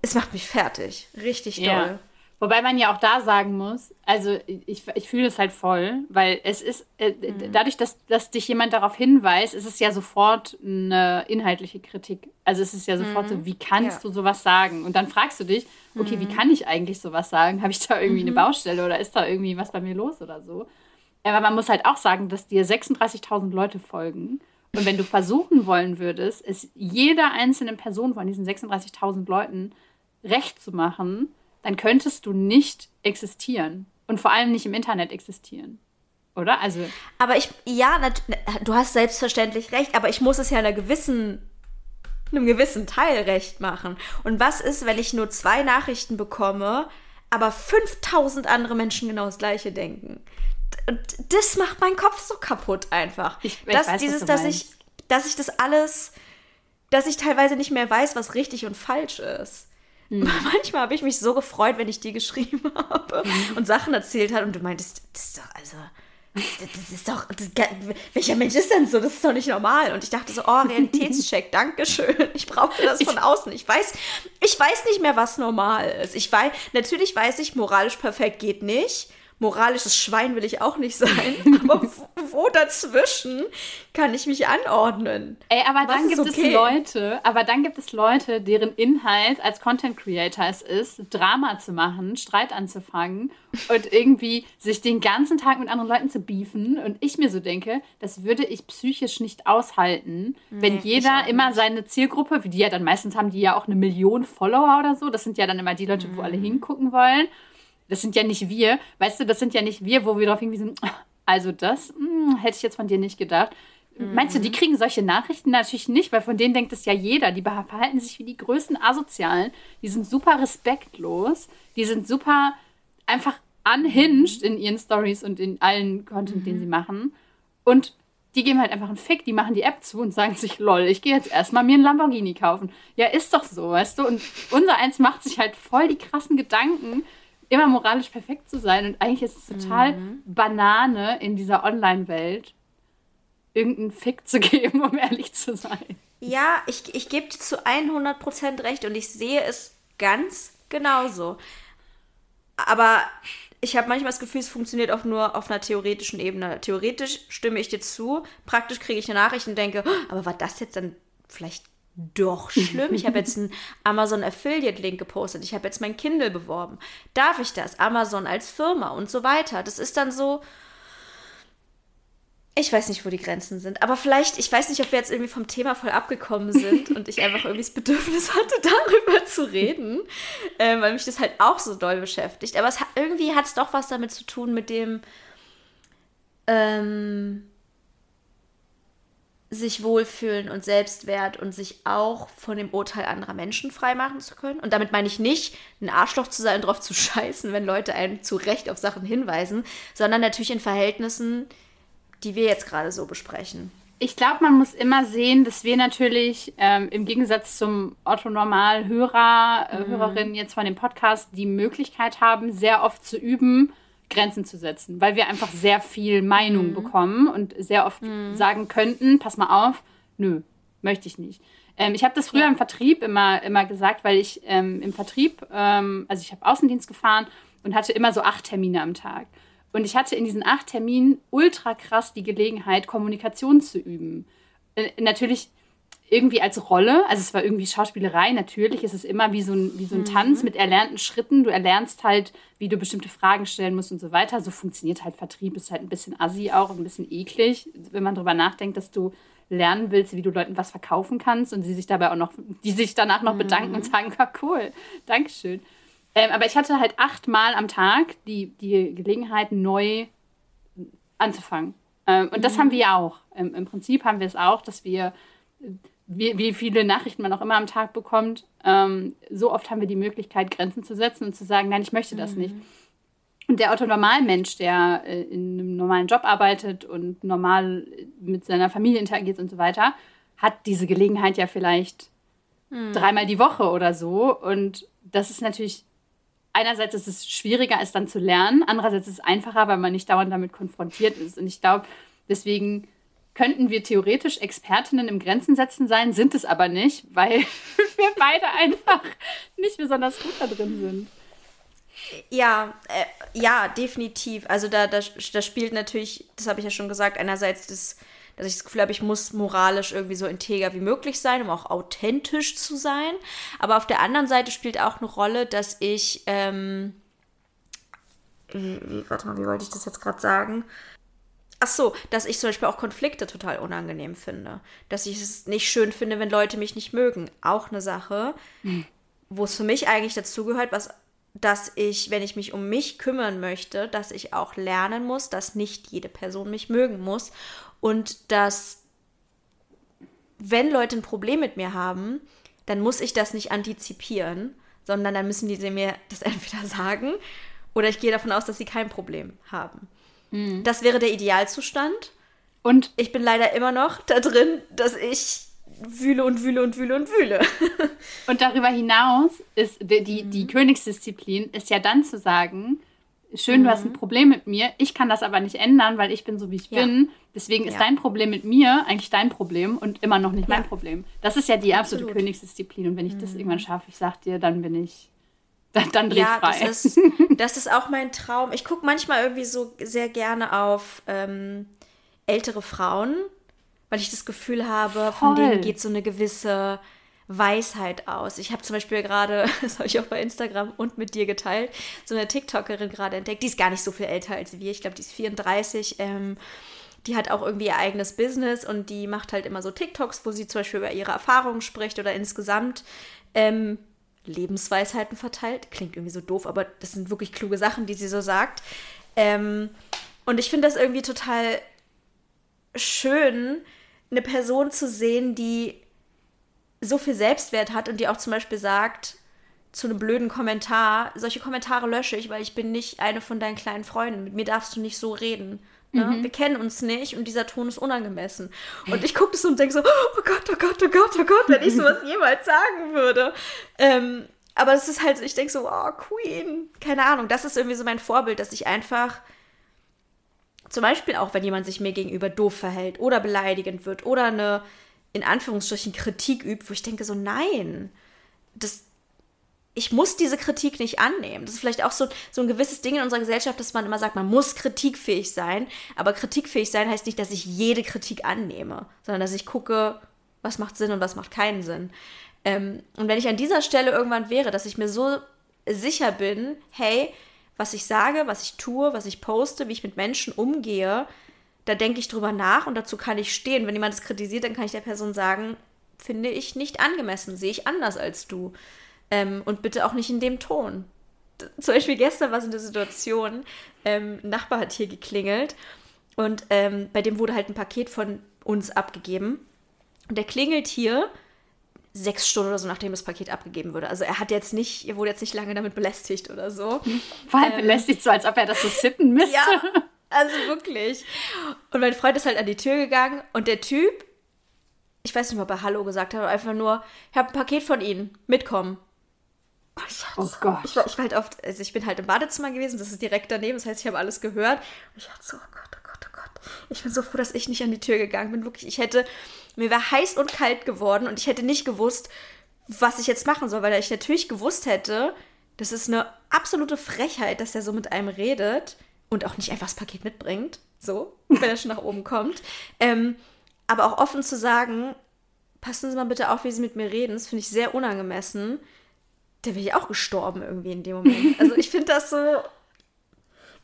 Es macht mich fertig. Richtig doll. Ja. Wobei man ja auch da sagen muss, also ich, ich fühle es halt voll, weil es ist, äh, mhm. dadurch, dass, dass dich jemand darauf hinweist, ist es ja sofort eine inhaltliche Kritik. Also es ist ja sofort mhm. so, wie kannst ja. du sowas sagen? Und dann fragst du dich, okay, mhm. wie kann ich eigentlich sowas sagen? Habe ich da irgendwie eine mhm. Baustelle oder ist da irgendwie was bei mir los oder so? Aber man muss halt auch sagen, dass dir 36.000 Leute folgen. Und wenn du versuchen wollen würdest, es jeder einzelnen Person von diesen 36.000 Leuten recht zu machen, dann könntest du nicht existieren. Und vor allem nicht im Internet existieren. Oder? Also. Aber ich, ja, du hast selbstverständlich recht, aber ich muss es ja einer gewissen, einem gewissen Teil recht machen. Und was ist, wenn ich nur zwei Nachrichten bekomme, aber 5000 andere Menschen genau das Gleiche denken? Das macht meinen Kopf so kaputt einfach. Ich, ich das, weiß, dieses, dass ich, dass ich das alles, dass ich teilweise nicht mehr weiß, was richtig und falsch ist. Mhm. Manchmal habe ich mich so gefreut, wenn ich dir geschrieben habe mhm. und Sachen erzählt hat und du meintest, das ist doch, also, das ist doch, das, welcher Mensch ist denn so? Das ist doch nicht normal. Und ich dachte so, oh, Realitätscheck, Dankeschön. Ich brauchte das von außen. Ich weiß, ich weiß nicht mehr, was normal ist. Ich weiß, natürlich weiß ich, moralisch perfekt geht nicht moralisches Schwein will ich auch nicht sein, aber wo, wo dazwischen kann ich mich anordnen? Ey, aber dann gibt okay? es Leute, aber dann gibt es Leute, deren Inhalt als Content Creator es ist, Drama zu machen, Streit anzufangen und irgendwie sich den ganzen Tag mit anderen Leuten zu beefen und ich mir so denke, das würde ich psychisch nicht aushalten, nee, wenn jeder immer seine Zielgruppe, wie die ja dann meistens haben, die ja auch eine Million Follower oder so, das sind ja dann immer die Leute, wo alle mhm. hingucken wollen das sind ja nicht wir, weißt du, das sind ja nicht wir, wo wir darauf hingewiesen also das mh, hm, hätte ich jetzt von dir nicht gedacht. Mhm. Meinst du, die kriegen solche Nachrichten natürlich nicht, weil von denen denkt es ja jeder. Die verhalten sich wie die größten Asozialen. Die sind super respektlos. Die sind super einfach unhinged in ihren Stories und in allen Content, mhm. den sie machen. Und die geben halt einfach einen Fick, die machen die App zu und sagen sich, lol, ich gehe jetzt erstmal mir einen Lamborghini kaufen. Ja, ist doch so, weißt du? Und unser eins macht sich halt voll die krassen Gedanken, immer moralisch perfekt zu sein. Und eigentlich ist es total mhm. Banane in dieser Online-Welt, irgendeinen Fick zu geben, um ehrlich zu sein. Ja, ich, ich gebe dir zu 100% recht und ich sehe es ganz genauso. Aber ich habe manchmal das Gefühl, es funktioniert auch nur auf einer theoretischen Ebene. Theoretisch stimme ich dir zu, praktisch kriege ich eine Nachricht und denke, oh, aber war das jetzt dann vielleicht doch schlimm. Ich habe jetzt einen Amazon Affiliate Link gepostet. Ich habe jetzt mein Kindle beworben. Darf ich das? Amazon als Firma und so weiter. Das ist dann so. Ich weiß nicht, wo die Grenzen sind. Aber vielleicht, ich weiß nicht, ob wir jetzt irgendwie vom Thema voll abgekommen sind und ich einfach irgendwie das Bedürfnis hatte, darüber zu reden, äh, weil mich das halt auch so doll beschäftigt. Aber es irgendwie hat es doch was damit zu tun mit dem. Ähm, sich wohlfühlen und Selbstwert und sich auch von dem Urteil anderer Menschen freimachen zu können. Und damit meine ich nicht, ein Arschloch zu sein, drauf zu scheißen, wenn Leute einen zu Recht auf Sachen hinweisen, sondern natürlich in Verhältnissen, die wir jetzt gerade so besprechen. Ich glaube, man muss immer sehen, dass wir natürlich ähm, im Gegensatz zum Otto-Normal-Hörer, äh, mhm. Hörerin jetzt von dem Podcast die Möglichkeit haben, sehr oft zu üben, Grenzen zu setzen, weil wir einfach sehr viel Meinung mhm. bekommen und sehr oft mhm. sagen könnten, pass mal auf, nö, möchte ich nicht. Ähm, ich habe das früher ja. im Vertrieb immer, immer gesagt, weil ich ähm, im Vertrieb, ähm, also ich habe Außendienst gefahren und hatte immer so acht Termine am Tag. Und ich hatte in diesen acht Terminen ultra krass die Gelegenheit, Kommunikation zu üben. Äh, natürlich irgendwie als Rolle, also es war irgendwie Schauspielerei, natürlich ist es immer wie so ein, wie so ein mhm. Tanz mit erlernten Schritten. Du erlernst halt, wie du bestimmte Fragen stellen musst und so weiter. So funktioniert halt Vertrieb, ist halt ein bisschen assi auch, ein bisschen eklig, wenn man drüber nachdenkt, dass du lernen willst, wie du Leuten was verkaufen kannst und sie sich dabei auch noch, die sich danach noch bedanken mhm. und sagen, ja, cool, Dankeschön. Ähm, aber ich hatte halt achtmal am Tag die, die Gelegenheit, neu anzufangen. Ähm, und mhm. das haben wir auch. Ähm, Im Prinzip haben wir es auch, dass wir, wie, wie viele Nachrichten man auch immer am Tag bekommt, ähm, so oft haben wir die Möglichkeit, Grenzen zu setzen und zu sagen, nein, ich möchte das mhm. nicht. Und der Otto-Normalmensch, der äh, in einem normalen Job arbeitet und normal mit seiner Familie interagiert und so weiter, hat diese Gelegenheit ja vielleicht mhm. dreimal die Woche oder so. Und das ist natürlich, einerseits ist es schwieriger, es dann zu lernen, andererseits ist es einfacher, weil man nicht dauernd damit konfrontiert ist. Und ich glaube, deswegen könnten wir theoretisch Expertinnen im Grenzen setzen sein, sind es aber nicht, weil wir beide einfach nicht besonders gut da drin sind. Ja, äh, ja, definitiv. Also da, da, da spielt natürlich, das habe ich ja schon gesagt, einerseits das, dass ich das Gefühl habe, ich muss moralisch irgendwie so integer wie möglich sein, um auch authentisch zu sein. Aber auf der anderen Seite spielt auch eine Rolle, dass ich, ähm, wie, warte mal, wie wollte ich das jetzt gerade sagen? Ach so, dass ich zum Beispiel auch Konflikte total unangenehm finde. Dass ich es nicht schön finde, wenn Leute mich nicht mögen. Auch eine Sache, mhm. wo es für mich eigentlich dazugehört, was dass ich, wenn ich mich um mich kümmern möchte, dass ich auch lernen muss, dass nicht jede Person mich mögen muss und dass wenn Leute ein Problem mit mir haben, dann muss ich das nicht antizipieren, sondern dann müssen die mir das entweder sagen oder ich gehe davon aus, dass sie kein Problem haben. Mhm. Das wäre der Idealzustand. Und ich bin leider immer noch da drin, dass ich wühle und wühle und wühle und wühle. und darüber hinaus ist die, die, die mhm. Königsdisziplin ist ja dann zu sagen, schön, mhm. du hast ein mhm. Problem mit mir, ich kann das aber nicht ändern, weil ich bin so, wie ich ja. bin. Deswegen ist ja. dein Problem mit mir eigentlich dein Problem und immer noch nicht ja. mein Problem. Das ist ja die absolute Absolut. Königsdisziplin. Und wenn ich mhm. das irgendwann schaffe, ich sag dir, dann bin ich, dann, dann dreh ja, frei. Das ist, das ist auch mein Traum. Ich gucke manchmal irgendwie so sehr gerne auf ähm, ältere Frauen, weil ich das Gefühl habe, Voll. von denen geht so eine gewisse Weisheit aus. Ich habe zum Beispiel gerade, das habe ich auch bei Instagram und mit dir geteilt, so eine TikTokerin gerade entdeckt. Die ist gar nicht so viel älter als wir. Ich glaube, die ist 34. Ähm, die hat auch irgendwie ihr eigenes Business und die macht halt immer so TikToks, wo sie zum Beispiel über ihre Erfahrungen spricht oder insgesamt ähm, Lebensweisheiten verteilt. Klingt irgendwie so doof, aber das sind wirklich kluge Sachen, die sie so sagt. Ähm, und ich finde das irgendwie total schön, eine Person zu sehen, die so viel Selbstwert hat und die auch zum Beispiel sagt, zu einem blöden Kommentar, solche Kommentare lösche ich, weil ich bin nicht eine von deinen kleinen Freunden. Mit mir darfst du nicht so reden. Ne? Mhm. Wir kennen uns nicht und dieser Ton ist unangemessen. Und ich gucke das und denke so, oh Gott, oh Gott, oh Gott, oh Gott, wenn ich sowas jemals sagen würde. Ähm, aber es ist halt, ich denke so, oh, Queen, keine Ahnung. Das ist irgendwie so mein Vorbild, dass ich einfach zum Beispiel auch, wenn jemand sich mir gegenüber doof verhält oder beleidigend wird oder eine, in Anführungsstrichen, Kritik übt, wo ich denke so, nein, das, ich muss diese Kritik nicht annehmen. Das ist vielleicht auch so, so ein gewisses Ding in unserer Gesellschaft, dass man immer sagt, man muss kritikfähig sein. Aber kritikfähig sein heißt nicht, dass ich jede Kritik annehme, sondern dass ich gucke, was macht Sinn und was macht keinen Sinn. Ähm, und wenn ich an dieser Stelle irgendwann wäre, dass ich mir so sicher bin, hey, was ich sage, was ich tue, was ich poste, wie ich mit Menschen umgehe, da denke ich drüber nach und dazu kann ich stehen. Wenn jemand es kritisiert, dann kann ich der Person sagen, finde ich nicht angemessen, sehe ich anders als du. Ähm, und bitte auch nicht in dem Ton. Zum Beispiel gestern war so eine Situation, ähm, ein Nachbar hat hier geklingelt und ähm, bei dem wurde halt ein Paket von uns abgegeben. Und der klingelt hier sechs Stunden oder so, nachdem das Paket abgegeben wurde. Also er hat jetzt nicht, er wurde jetzt nicht lange damit belästigt oder so. War ähm, belästigt, so als ob er das so sitten müsste. Ja, also wirklich. Und mein Freund ist halt an die Tür gegangen und der Typ, ich weiß nicht, ob er Hallo gesagt hat, aber einfach nur, ich habe ein Paket von Ihnen, mitkommen. Oh, oh Gott. Ich war, ich war halt oft, also ich bin halt im Badezimmer gewesen, das ist direkt daneben, das heißt, ich habe alles gehört. Und ich dachte so, oh Gott, oh Gott, oh Gott. Ich bin so froh, dass ich nicht an die Tür gegangen bin. Wirklich, ich hätte, mir war heiß und kalt geworden und ich hätte nicht gewusst, was ich jetzt machen soll, weil ich natürlich gewusst hätte, das ist eine absolute Frechheit, dass er so mit einem redet und auch nicht einfach das Paket mitbringt, so, wenn er schon nach oben kommt. Ähm, aber auch offen zu sagen, passen Sie mal bitte auf, wie Sie mit mir reden, das finde ich sehr unangemessen, der wäre ich auch gestorben irgendwie in dem Moment. Also ich finde das so.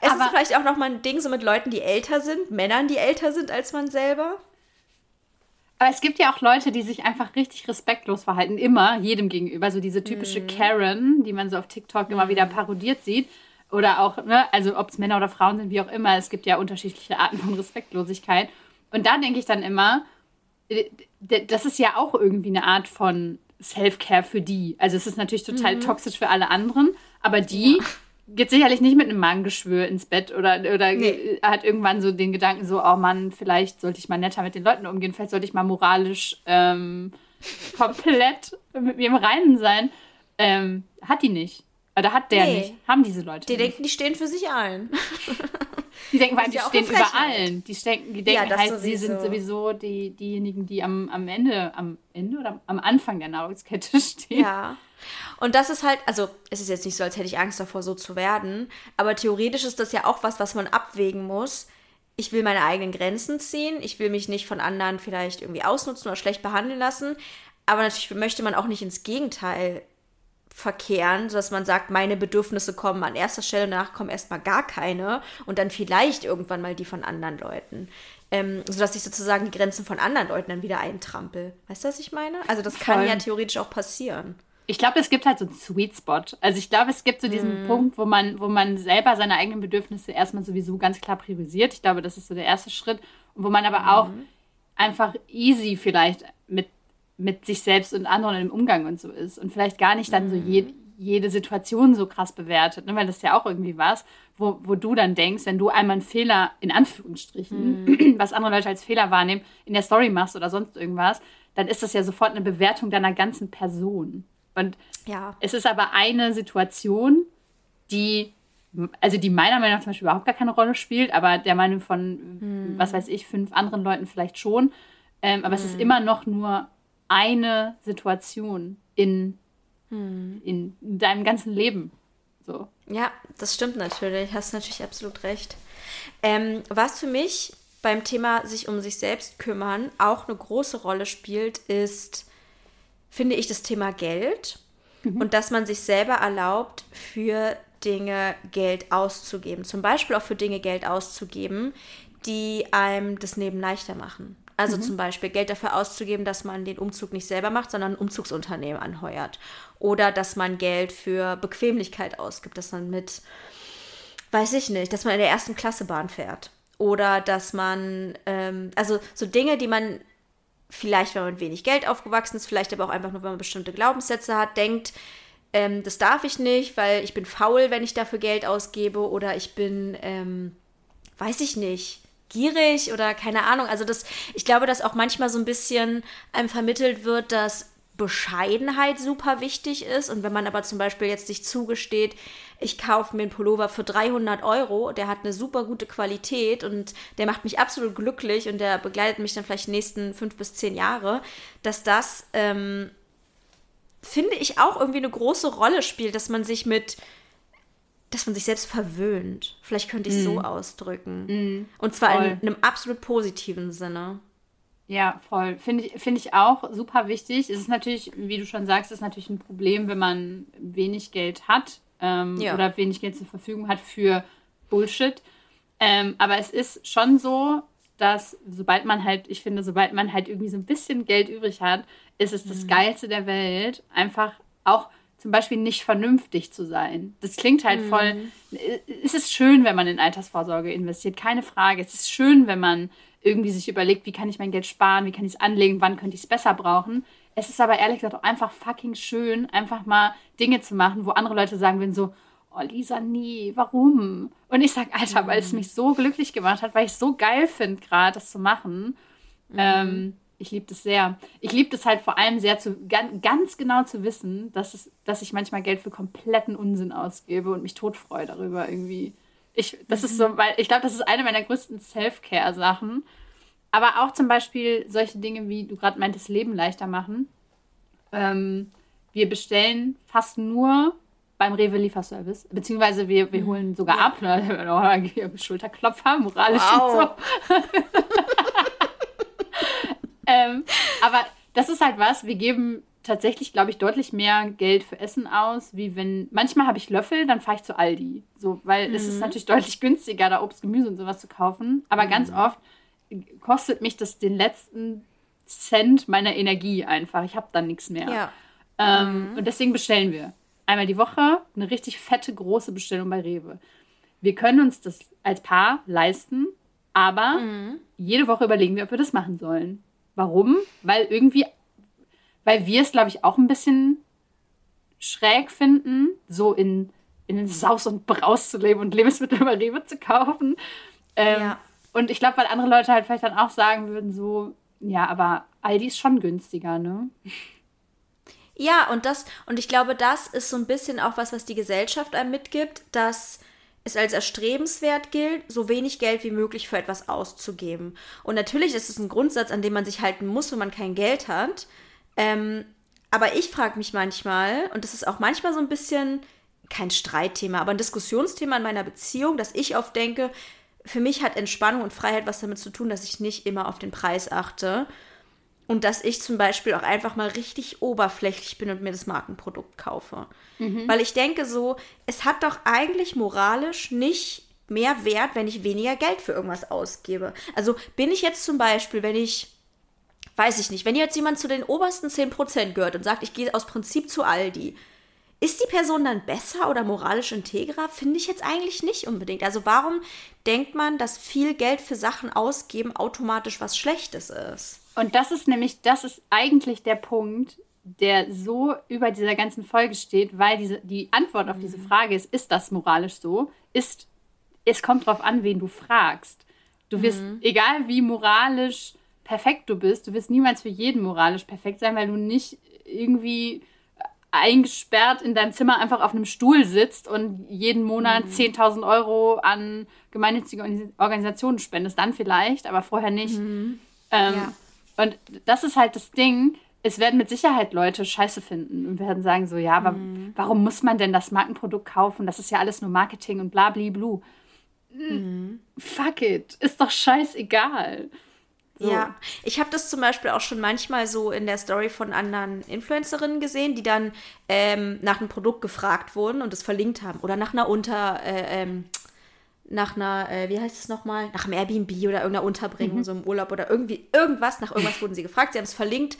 Es Aber ist vielleicht auch noch mal ein Ding so mit Leuten, die älter sind, Männern, die älter sind als man selber. Aber es gibt ja auch Leute, die sich einfach richtig respektlos verhalten, immer, jedem gegenüber. So diese typische mm. Karen, die man so auf TikTok mm. immer wieder parodiert sieht. Oder auch, ne, also ob es Männer oder Frauen sind, wie auch immer, es gibt ja unterschiedliche Arten von Respektlosigkeit. Und da denke ich dann immer, das ist ja auch irgendwie eine Art von Self-Care für die. Also es ist natürlich total mhm. toxisch für alle anderen, aber die ja. geht sicherlich nicht mit einem Magengeschwür ins Bett oder, oder nee. hat irgendwann so den Gedanken so, oh Mann, vielleicht sollte ich mal netter mit den Leuten umgehen, vielleicht sollte ich mal moralisch ähm, komplett mit mir im Reinen sein. Ähm, hat die nicht. Oder hat der nee. nicht. Haben diese Leute Die nicht. denken, die stehen für sich ein. Die denken, weil die stehen über allen. Die, denken, die denken ja, halt, sie sind sowieso die, diejenigen, die am, am Ende, am Ende oder am Anfang der Nahrungskette stehen. Ja. Und das ist halt, also es ist jetzt nicht so, als hätte ich Angst davor, so zu werden, aber theoretisch ist das ja auch was, was man abwägen muss. Ich will meine eigenen Grenzen ziehen, ich will mich nicht von anderen vielleicht irgendwie ausnutzen oder schlecht behandeln lassen, aber natürlich möchte man auch nicht ins Gegenteil verkehren, sodass man sagt, meine Bedürfnisse kommen an erster Stelle, danach kommen erstmal gar keine und dann vielleicht irgendwann mal die von anderen Leuten. Ähm, sodass ich sozusagen die Grenzen von anderen Leuten dann wieder eintrampel. Weißt du, was ich meine? Also das Voll. kann ja theoretisch auch passieren. Ich glaube, es gibt halt so einen Sweet Spot. Also ich glaube, es gibt so diesen mm. Punkt, wo man, wo man selber seine eigenen Bedürfnisse erstmal sowieso ganz klar priorisiert. Ich glaube, das ist so der erste Schritt. Und wo man aber mm. auch einfach easy vielleicht mit mit sich selbst und anderen im Umgang und so ist und vielleicht gar nicht dann mhm. so je, jede Situation so krass bewertet, ne? weil das ist ja auch irgendwie was, wo, wo du dann denkst, wenn du einmal einen Fehler, in Anführungsstrichen, mhm. was andere Leute als Fehler wahrnehmen, in der Story machst oder sonst irgendwas, dann ist das ja sofort eine Bewertung deiner ganzen Person. Und ja. es ist aber eine Situation, die, also die meiner Meinung nach zum Beispiel überhaupt gar keine Rolle spielt, aber der Meinung von, mhm. was weiß ich, fünf anderen Leuten vielleicht schon. Ähm, aber es ist mhm. immer noch nur eine Situation in, hm. in, deinem ganzen Leben. So. Ja, das stimmt natürlich. Hast natürlich absolut recht. Ähm, was für mich beim Thema sich um sich selbst kümmern auch eine große Rolle spielt, ist, finde ich, das Thema Geld mhm. und dass man sich selber erlaubt, für Dinge Geld auszugeben. Zum Beispiel auch für Dinge Geld auszugeben, die einem das Leben leichter machen. Also mhm. zum Beispiel Geld dafür auszugeben, dass man den Umzug nicht selber macht, sondern ein Umzugsunternehmen anheuert. Oder dass man Geld für Bequemlichkeit ausgibt, dass man mit, weiß ich nicht, dass man in der ersten Klasse Bahn fährt. Oder dass man, ähm, also so Dinge, die man vielleicht, wenn man mit wenig Geld aufgewachsen ist, vielleicht aber auch einfach nur, wenn man bestimmte Glaubenssätze hat, denkt, ähm, das darf ich nicht, weil ich bin faul, wenn ich dafür Geld ausgebe. Oder ich bin, ähm, weiß ich nicht gierig oder keine Ahnung. Also das, ich glaube, dass auch manchmal so ein bisschen einem vermittelt wird, dass Bescheidenheit super wichtig ist. Und wenn man aber zum Beispiel jetzt sich zugesteht, ich kaufe mir einen Pullover für 300 Euro, der hat eine super gute Qualität und der macht mich absolut glücklich und der begleitet mich dann vielleicht die nächsten fünf bis zehn Jahre, dass das, ähm, finde ich, auch irgendwie eine große Rolle spielt, dass man sich mit dass man sich selbst verwöhnt. Vielleicht könnte ich es mm. so ausdrücken. Mm. Und zwar voll. in einem absolut positiven Sinne. Ja, voll. Finde ich, find ich auch super wichtig. Es ist natürlich, wie du schon sagst, ist natürlich ein Problem, wenn man wenig Geld hat ähm, ja. oder wenig Geld zur Verfügung hat für Bullshit. Ähm, aber es ist schon so, dass sobald man halt, ich finde, sobald man halt irgendwie so ein bisschen Geld übrig hat, ist es das mhm. Geilste der Welt, einfach auch zum Beispiel nicht vernünftig zu sein. Das klingt halt mhm. voll. Es ist schön, wenn man in Altersvorsorge investiert, keine Frage. Es ist schön, wenn man irgendwie sich überlegt, wie kann ich mein Geld sparen, wie kann ich es anlegen, wann könnte ich es besser brauchen. Es ist aber ehrlich gesagt auch einfach fucking schön, einfach mal Dinge zu machen, wo andere Leute sagen würden so, oh Lisa, nie, warum? Und ich sag, Alter, mhm. weil es mich so glücklich gemacht hat, weil ich es so geil finde, gerade das zu machen. Mhm. Ähm, ich liebe das sehr. Ich liebe das halt vor allem sehr, zu, ganz, genau zu wissen, dass, es, dass ich manchmal Geld für kompletten Unsinn ausgebe und mich totfreue darüber irgendwie. Ich, das mhm. ist so, mhm. weil ich glaube, das ist eine meiner größten Self-Care-Sachen. Aber auch zum Beispiel solche Dinge, wie du gerade meintest, Leben leichter machen. Ähm, wir bestellen fast nur beim Rewe Lieferservice, beziehungsweise wir, wir mhm. holen sogar ja. ab. Ne? Schulterklopfer, moralisch wow. und so. Ähm, aber das ist halt was, wir geben tatsächlich, glaube ich, deutlich mehr Geld für Essen aus, wie wenn. Manchmal habe ich Löffel, dann fahre ich zu Aldi. So, weil mhm. es ist mhm. natürlich deutlich günstiger, da Obst, Gemüse und sowas zu kaufen. Aber mhm. ganz oft kostet mich das den letzten Cent meiner Energie einfach. Ich habe dann nichts mehr. Ja. Ähm, mhm. Und deswegen bestellen wir einmal die Woche eine richtig fette, große Bestellung bei Rewe. Wir können uns das als Paar leisten, aber mhm. jede Woche überlegen wir, ob wir das machen sollen. Warum? Weil irgendwie weil wir es, glaube ich, auch ein bisschen schräg finden, so in, in Saus und Braus zu leben und Lebensmittel über Rewe zu kaufen. Ähm, ja. Und ich glaube, weil andere Leute halt vielleicht dann auch sagen würden, so, ja, aber Aldi ist schon günstiger, ne? Ja, und das, und ich glaube, das ist so ein bisschen auch was, was die Gesellschaft einem mitgibt, dass es als erstrebenswert gilt, so wenig Geld wie möglich für etwas auszugeben. Und natürlich ist es ein Grundsatz, an dem man sich halten muss, wenn man kein Geld hat. Ähm, aber ich frage mich manchmal, und das ist auch manchmal so ein bisschen kein Streitthema, aber ein Diskussionsthema in meiner Beziehung, dass ich oft denke, für mich hat Entspannung und Freiheit was damit zu tun, dass ich nicht immer auf den Preis achte. Und dass ich zum Beispiel auch einfach mal richtig oberflächlich bin und mir das Markenprodukt kaufe. Mhm. Weil ich denke so, es hat doch eigentlich moralisch nicht mehr Wert, wenn ich weniger Geld für irgendwas ausgebe. Also bin ich jetzt zum Beispiel, wenn ich weiß ich nicht, wenn jetzt jemand zu den obersten 10% gehört und sagt, ich gehe aus Prinzip zu Aldi, ist die Person dann besser oder moralisch integrer? Finde ich jetzt eigentlich nicht unbedingt. Also warum denkt man, dass viel Geld für Sachen ausgeben automatisch was Schlechtes ist? Und das ist nämlich, das ist eigentlich der Punkt, der so über dieser ganzen Folge steht, weil diese, die Antwort auf diese mhm. Frage ist, ist das moralisch so? Ist, es kommt darauf an, wen du fragst. Du wirst, mhm. egal wie moralisch perfekt du bist. Du wirst niemals für jeden moralisch perfekt sein, weil du nicht irgendwie eingesperrt in deinem Zimmer einfach auf einem Stuhl sitzt und jeden Monat mhm. 10.000 Euro an gemeinnützige Organisationen spendest. Dann vielleicht, aber vorher nicht. Mhm. Ähm, ja. Und das ist halt das Ding. Es werden mit Sicherheit Leute Scheiße finden und werden sagen so, ja, aber mhm. warum muss man denn das Markenprodukt kaufen? Das ist ja alles nur Marketing und bla bla bla. Mhm. Fuck it, ist doch scheißegal. So. Ja, ich habe das zum Beispiel auch schon manchmal so in der Story von anderen Influencerinnen gesehen, die dann ähm, nach einem Produkt gefragt wurden und es verlinkt haben. Oder nach einer Unter, äh, ähm, nach einer, äh, wie heißt es nochmal? Nach einem Airbnb oder irgendeiner Unterbringung, mhm. so im Urlaub oder irgendwie irgendwas. Nach irgendwas wurden sie gefragt, sie haben es verlinkt.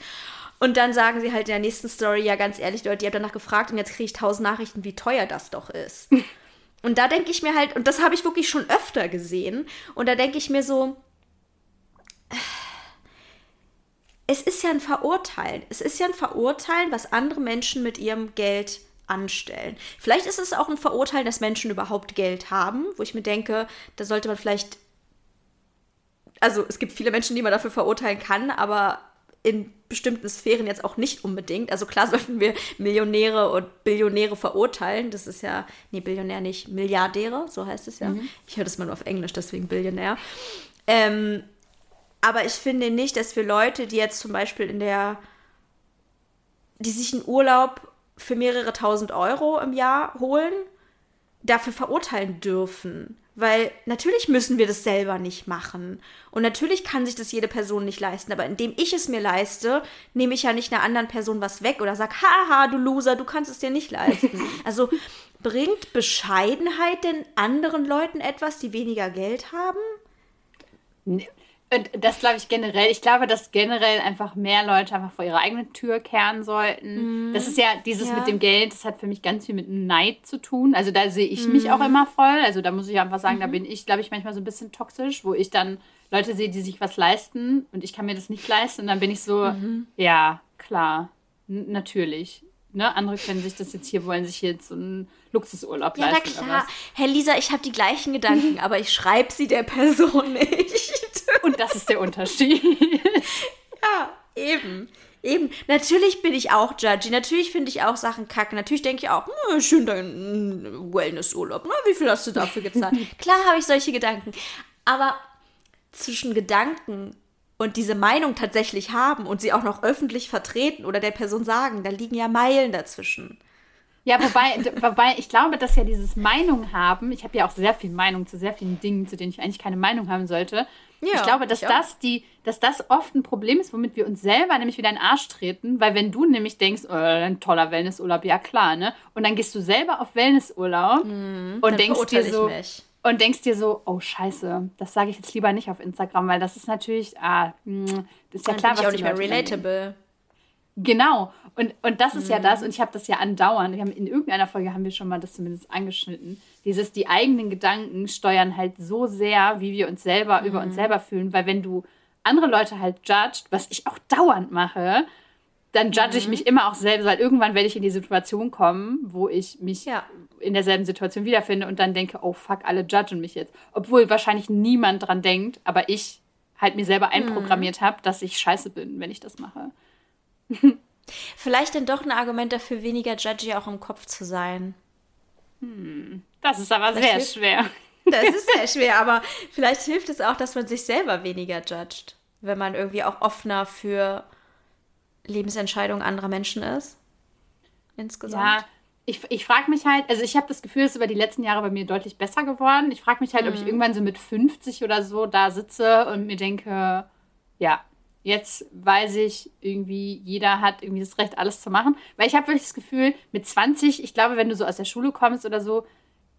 Und dann sagen sie halt in der nächsten Story, ja, ganz ehrlich, Leute, ihr habt danach gefragt und jetzt kriege ich tausend Nachrichten, wie teuer das doch ist. und da denke ich mir halt, und das habe ich wirklich schon öfter gesehen, und da denke ich mir so, es ist ja ein Verurteilen. Es ist ja ein Verurteilen, was andere Menschen mit ihrem Geld anstellen. Vielleicht ist es auch ein Verurteilen, dass Menschen überhaupt Geld haben, wo ich mir denke, da sollte man vielleicht. Also es gibt viele Menschen, die man dafür verurteilen kann, aber in bestimmten Sphären jetzt auch nicht unbedingt. Also klar sollten wir Millionäre und Billionäre verurteilen. Das ist ja, nee, Billionär nicht, Milliardäre, so heißt es ja. Mhm. Ich höre das mal nur auf Englisch, deswegen Billionär. Ähm, aber ich finde nicht, dass wir Leute, die jetzt zum Beispiel in der, die sich einen Urlaub für mehrere tausend Euro im Jahr holen, dafür verurteilen dürfen. Weil natürlich müssen wir das selber nicht machen. Und natürlich kann sich das jede Person nicht leisten. Aber indem ich es mir leiste, nehme ich ja nicht einer anderen Person was weg oder sage, haha, du Loser, du kannst es dir nicht leisten. also bringt Bescheidenheit denn anderen Leuten etwas, die weniger Geld haben? Und das glaube ich generell. Ich glaube, dass generell einfach mehr Leute einfach vor ihre eigene Tür kehren sollten. Mm, das ist ja dieses ja. mit dem Geld, das hat für mich ganz viel mit Neid zu tun. Also da sehe ich mm. mich auch mhm. immer voll. Also da muss ich einfach sagen, mm da mhm. bin ich, glaube ich, manchmal so ein bisschen toxisch, wo ich dann Leute sehe, die sich was leisten und ich kann mir das nicht leisten. Und dann bin ich so, -hmm. ja, klar, natürlich. Ne? Andere können sich das jetzt hier, wollen sich jetzt so einen Luxusurlaub ja, leisten. Ja, klar. Herr Lisa, ich habe die gleichen Gedanken, aber ich schreibe sie der Person nicht. Und das ist der Unterschied. ja, eben. Eben, natürlich bin ich auch judgy, natürlich finde ich auch Sachen kacke, natürlich denke ich auch, hm, schön dein Wellnessurlaub, ne? wie viel hast du dafür gezahlt? Klar habe ich solche Gedanken, aber zwischen Gedanken und diese Meinung tatsächlich haben und sie auch noch öffentlich vertreten oder der Person sagen, da liegen ja Meilen dazwischen. Ja, wobei, wobei ich glaube, dass ja dieses Meinung haben, ich habe ja auch sehr viel Meinung zu sehr vielen Dingen, zu denen ich eigentlich keine Meinung haben sollte. Ja, ich glaube, dass ich das die, dass das oft ein Problem ist, womit wir uns selber nämlich wieder in den Arsch treten, weil wenn du nämlich denkst, oh, ein toller Wellnessurlaub, ja klar, ne? Und dann gehst du selber auf Wellnessurlaub mhm, und denkst dir so und denkst dir so, oh Scheiße, das sage ich jetzt lieber nicht auf Instagram, weil das ist natürlich, ah, hm, das ist ja dann klar, was ich auch nicht mehr relatable. Genau. Und, und das ist mhm. ja das, und ich habe das ja andauernd, wir haben in irgendeiner Folge haben wir schon mal das zumindest angeschnitten. Dieses, die eigenen Gedanken steuern halt so sehr, wie wir uns selber mhm. über uns mhm. selber fühlen, weil wenn du andere Leute halt judged, was ich auch dauernd mache, dann judge mhm. ich mich immer auch selbst, weil irgendwann werde ich in die Situation kommen, wo ich mich ja. in derselben Situation wiederfinde und dann denke, oh fuck, alle judgen mich jetzt. Obwohl wahrscheinlich niemand dran denkt, aber ich halt mir selber mhm. einprogrammiert habe, dass ich scheiße bin, wenn ich das mache. Vielleicht dann doch ein Argument dafür, weniger judgy auch im Kopf zu sein. Hm, das ist aber sehr hilft, schwer. Das ist sehr schwer, aber vielleicht hilft es auch, dass man sich selber weniger judgt, wenn man irgendwie auch offener für Lebensentscheidungen anderer Menschen ist. Insgesamt. Ja, ich, ich frage mich halt, also ich habe das Gefühl, es ist über die letzten Jahre bei mir deutlich besser geworden. Ich frage mich halt, mhm. ob ich mhm. irgendwann so mit 50 oder so da sitze und mir denke, ja, Jetzt weiß ich irgendwie, jeder hat irgendwie das Recht, alles zu machen. Weil ich habe wirklich das Gefühl, mit 20, ich glaube, wenn du so aus der Schule kommst oder so,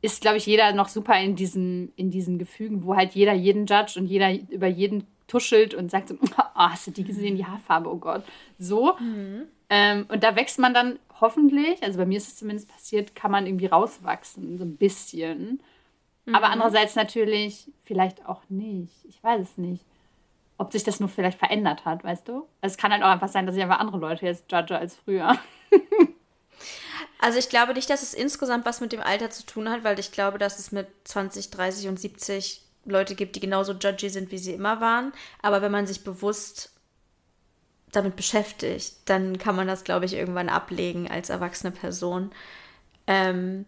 ist, glaube ich, jeder noch super in diesen, in diesen Gefügen, wo halt jeder jeden judgt und jeder über jeden tuschelt und sagt so, oh, hast du die gesehen, die Haarfarbe, oh Gott. So. Mhm. Ähm, und da wächst man dann hoffentlich, also bei mir ist es zumindest passiert, kann man irgendwie rauswachsen, so ein bisschen. Mhm. Aber andererseits natürlich vielleicht auch nicht. Ich weiß es nicht ob sich das nur vielleicht verändert hat, weißt du? Also es kann halt auch einfach sein, dass ich einfach andere Leute jetzt judge als früher. also ich glaube nicht, dass es insgesamt was mit dem Alter zu tun hat, weil ich glaube, dass es mit 20, 30 und 70 Leute gibt, die genauso judgy sind, wie sie immer waren. Aber wenn man sich bewusst damit beschäftigt, dann kann man das, glaube ich, irgendwann ablegen als erwachsene Person. Ähm,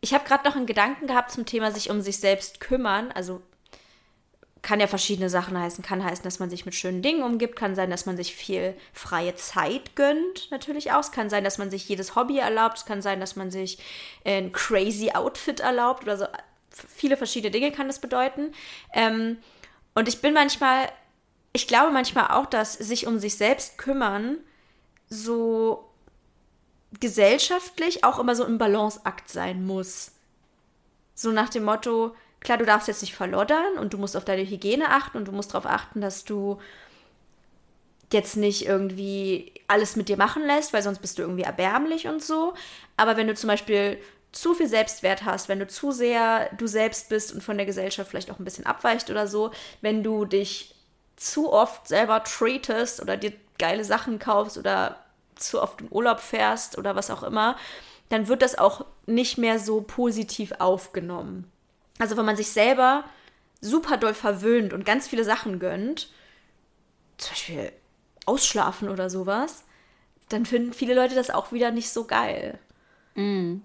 ich habe gerade noch einen Gedanken gehabt zum Thema sich um sich selbst kümmern. Also kann ja verschiedene Sachen heißen. Kann heißen, dass man sich mit schönen Dingen umgibt. Kann sein, dass man sich viel freie Zeit gönnt, natürlich auch. Es kann sein, dass man sich jedes Hobby erlaubt. Es kann sein, dass man sich ein crazy Outfit erlaubt oder so. Viele verschiedene Dinge kann das bedeuten. Ähm, und ich bin manchmal, ich glaube manchmal auch, dass sich um sich selbst kümmern so gesellschaftlich auch immer so ein Balanceakt sein muss. So nach dem Motto, Klar, du darfst jetzt nicht verloddern und du musst auf deine Hygiene achten und du musst darauf achten, dass du jetzt nicht irgendwie alles mit dir machen lässt, weil sonst bist du irgendwie erbärmlich und so. Aber wenn du zum Beispiel zu viel Selbstwert hast, wenn du zu sehr du selbst bist und von der Gesellschaft vielleicht auch ein bisschen abweicht oder so, wenn du dich zu oft selber treatest oder dir geile Sachen kaufst oder zu oft im Urlaub fährst oder was auch immer, dann wird das auch nicht mehr so positiv aufgenommen. Also wenn man sich selber super doll verwöhnt und ganz viele Sachen gönnt, zum Beispiel ausschlafen oder sowas, dann finden viele Leute das auch wieder nicht so geil. Mm.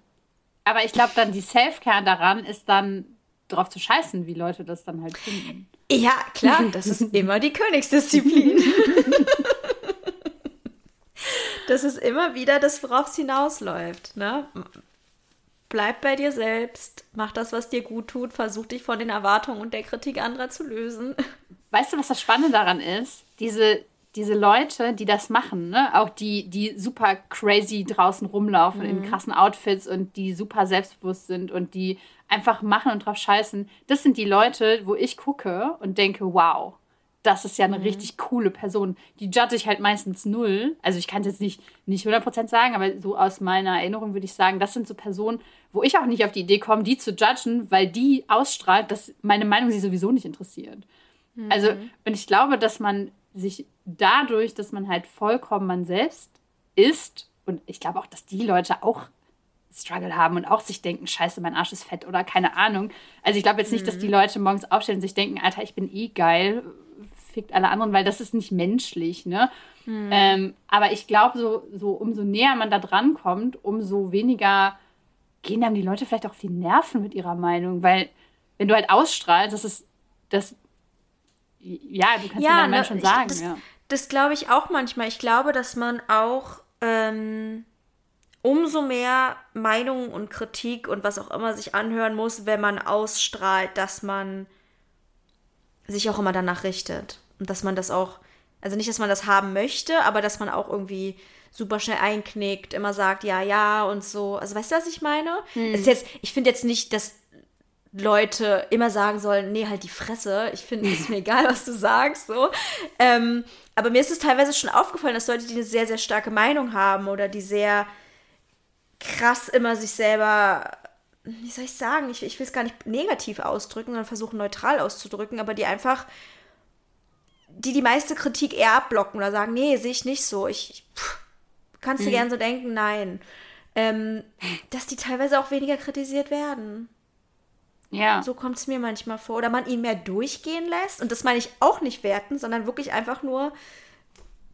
Aber ich glaube dann, die Self-Care daran ist dann drauf zu scheißen, wie Leute das dann halt finden. Ja, klar, das ist immer die Königsdisziplin. das ist immer wieder das, worauf es hinausläuft. Ne? Bleib bei dir selbst, mach das, was dir gut tut, versuch dich von den Erwartungen und der Kritik anderer zu lösen. Weißt du, was das Spannende daran ist? Diese, diese Leute, die das machen, ne? auch die, die super crazy draußen rumlaufen mhm. in krassen Outfits und die super selbstbewusst sind und die einfach machen und drauf scheißen, das sind die Leute, wo ich gucke und denke, wow, das ist ja eine mhm. richtig coole Person. Die judge ich halt meistens null. Also ich kann es jetzt nicht, nicht 100% sagen, aber so aus meiner Erinnerung würde ich sagen, das sind so Personen, wo ich auch nicht auf die Idee komme, die zu judgen, weil die ausstrahlt, dass meine Meinung sie sowieso nicht interessiert. Mhm. Also, und ich glaube, dass man sich dadurch, dass man halt vollkommen man selbst ist, und ich glaube auch, dass die Leute auch Struggle haben und auch sich denken, scheiße, mein Arsch ist fett oder keine Ahnung. Also ich glaube jetzt nicht, mhm. dass die Leute morgens aufstehen und sich denken, Alter, ich bin eh geil, fickt alle anderen, weil das ist nicht menschlich, ne? Mhm. Ähm, aber ich glaube, so, so umso näher man da dran kommt, umso weniger gehen dann die Leute vielleicht auch auf die Nerven mit ihrer Meinung, weil wenn du halt ausstrahlst, das ist das ja, du kannst ja, ja schon sagen. Das, ja. das glaube ich auch manchmal. Ich glaube, dass man auch ähm, umso mehr Meinung und Kritik und was auch immer sich anhören muss, wenn man ausstrahlt, dass man sich auch immer danach richtet. Und dass man das auch, also nicht, dass man das haben möchte, aber dass man auch irgendwie super schnell einknickt, immer sagt, ja, ja und so. Also weißt du, was ich meine? Hm. Ist jetzt, ich finde jetzt nicht, dass Leute immer sagen sollen, nee, halt die Fresse. Ich finde, es ist mir egal, was du sagst, so. Ähm, aber mir ist es teilweise schon aufgefallen, dass Leute, die eine sehr, sehr starke Meinung haben oder die sehr krass immer sich selber, wie soll ich sagen, ich, ich will es gar nicht negativ ausdrücken, sondern versuchen neutral auszudrücken, aber die einfach, die die meiste Kritik eher abblocken oder sagen, nee, sehe ich nicht so. Ich, ich pff, kannst du mhm. gern so denken, nein. Ähm, dass die teilweise auch weniger kritisiert werden. Ja. So kommt es mir manchmal vor. Oder man ihn mehr durchgehen lässt. Und das meine ich auch nicht werten, sondern wirklich einfach nur,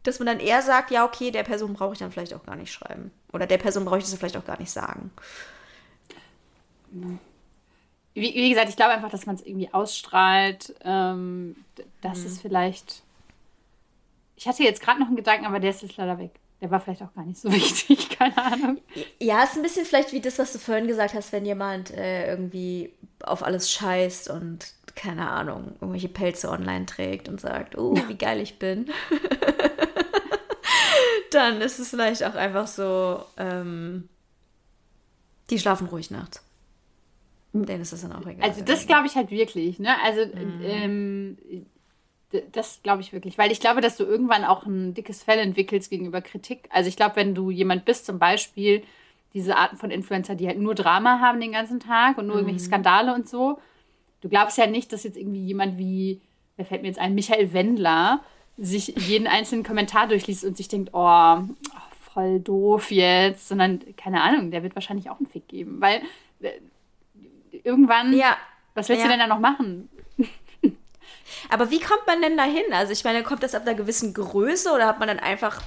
dass man dann eher sagt, ja, okay, der Person brauche ich dann vielleicht auch gar nicht schreiben. Oder der Person brauche ich das vielleicht auch gar nicht sagen. Wie, wie gesagt, ich glaube einfach, dass man es irgendwie ausstrahlt. Ähm, dass mhm. es vielleicht. Ich hatte jetzt gerade noch einen Gedanken, aber der ist jetzt leider weg. Der war vielleicht auch gar nicht so wichtig, keine Ahnung. Ja, ist ein bisschen vielleicht wie das, was du vorhin gesagt hast, wenn jemand äh, irgendwie auf alles scheißt und keine Ahnung, irgendwelche Pelze online trägt und sagt, oh, wie geil ich bin. Dann ist es vielleicht auch einfach so, ähm, die schlafen ruhig nachts. Denen ist das dann auch egal. Also das glaube ich halt wirklich, ne? Also mhm. ähm, das glaube ich wirklich, weil ich glaube, dass du irgendwann auch ein dickes Fell entwickelst gegenüber Kritik. Also ich glaube, wenn du jemand bist, zum Beispiel diese Arten von Influencer, die halt nur Drama haben den ganzen Tag und nur mhm. irgendwelche Skandale und so, du glaubst ja nicht, dass jetzt irgendwie jemand wie, wer fällt mir jetzt ein, Michael Wendler, sich jeden einzelnen Kommentar durchliest und sich denkt, oh, voll doof jetzt, sondern keine Ahnung, der wird wahrscheinlich auch einen Fick geben, weil äh, irgendwann, ja. was willst ja. du denn da noch machen? Aber wie kommt man denn da hin? Also ich meine, kommt das ab einer gewissen Größe oder hat man dann einfach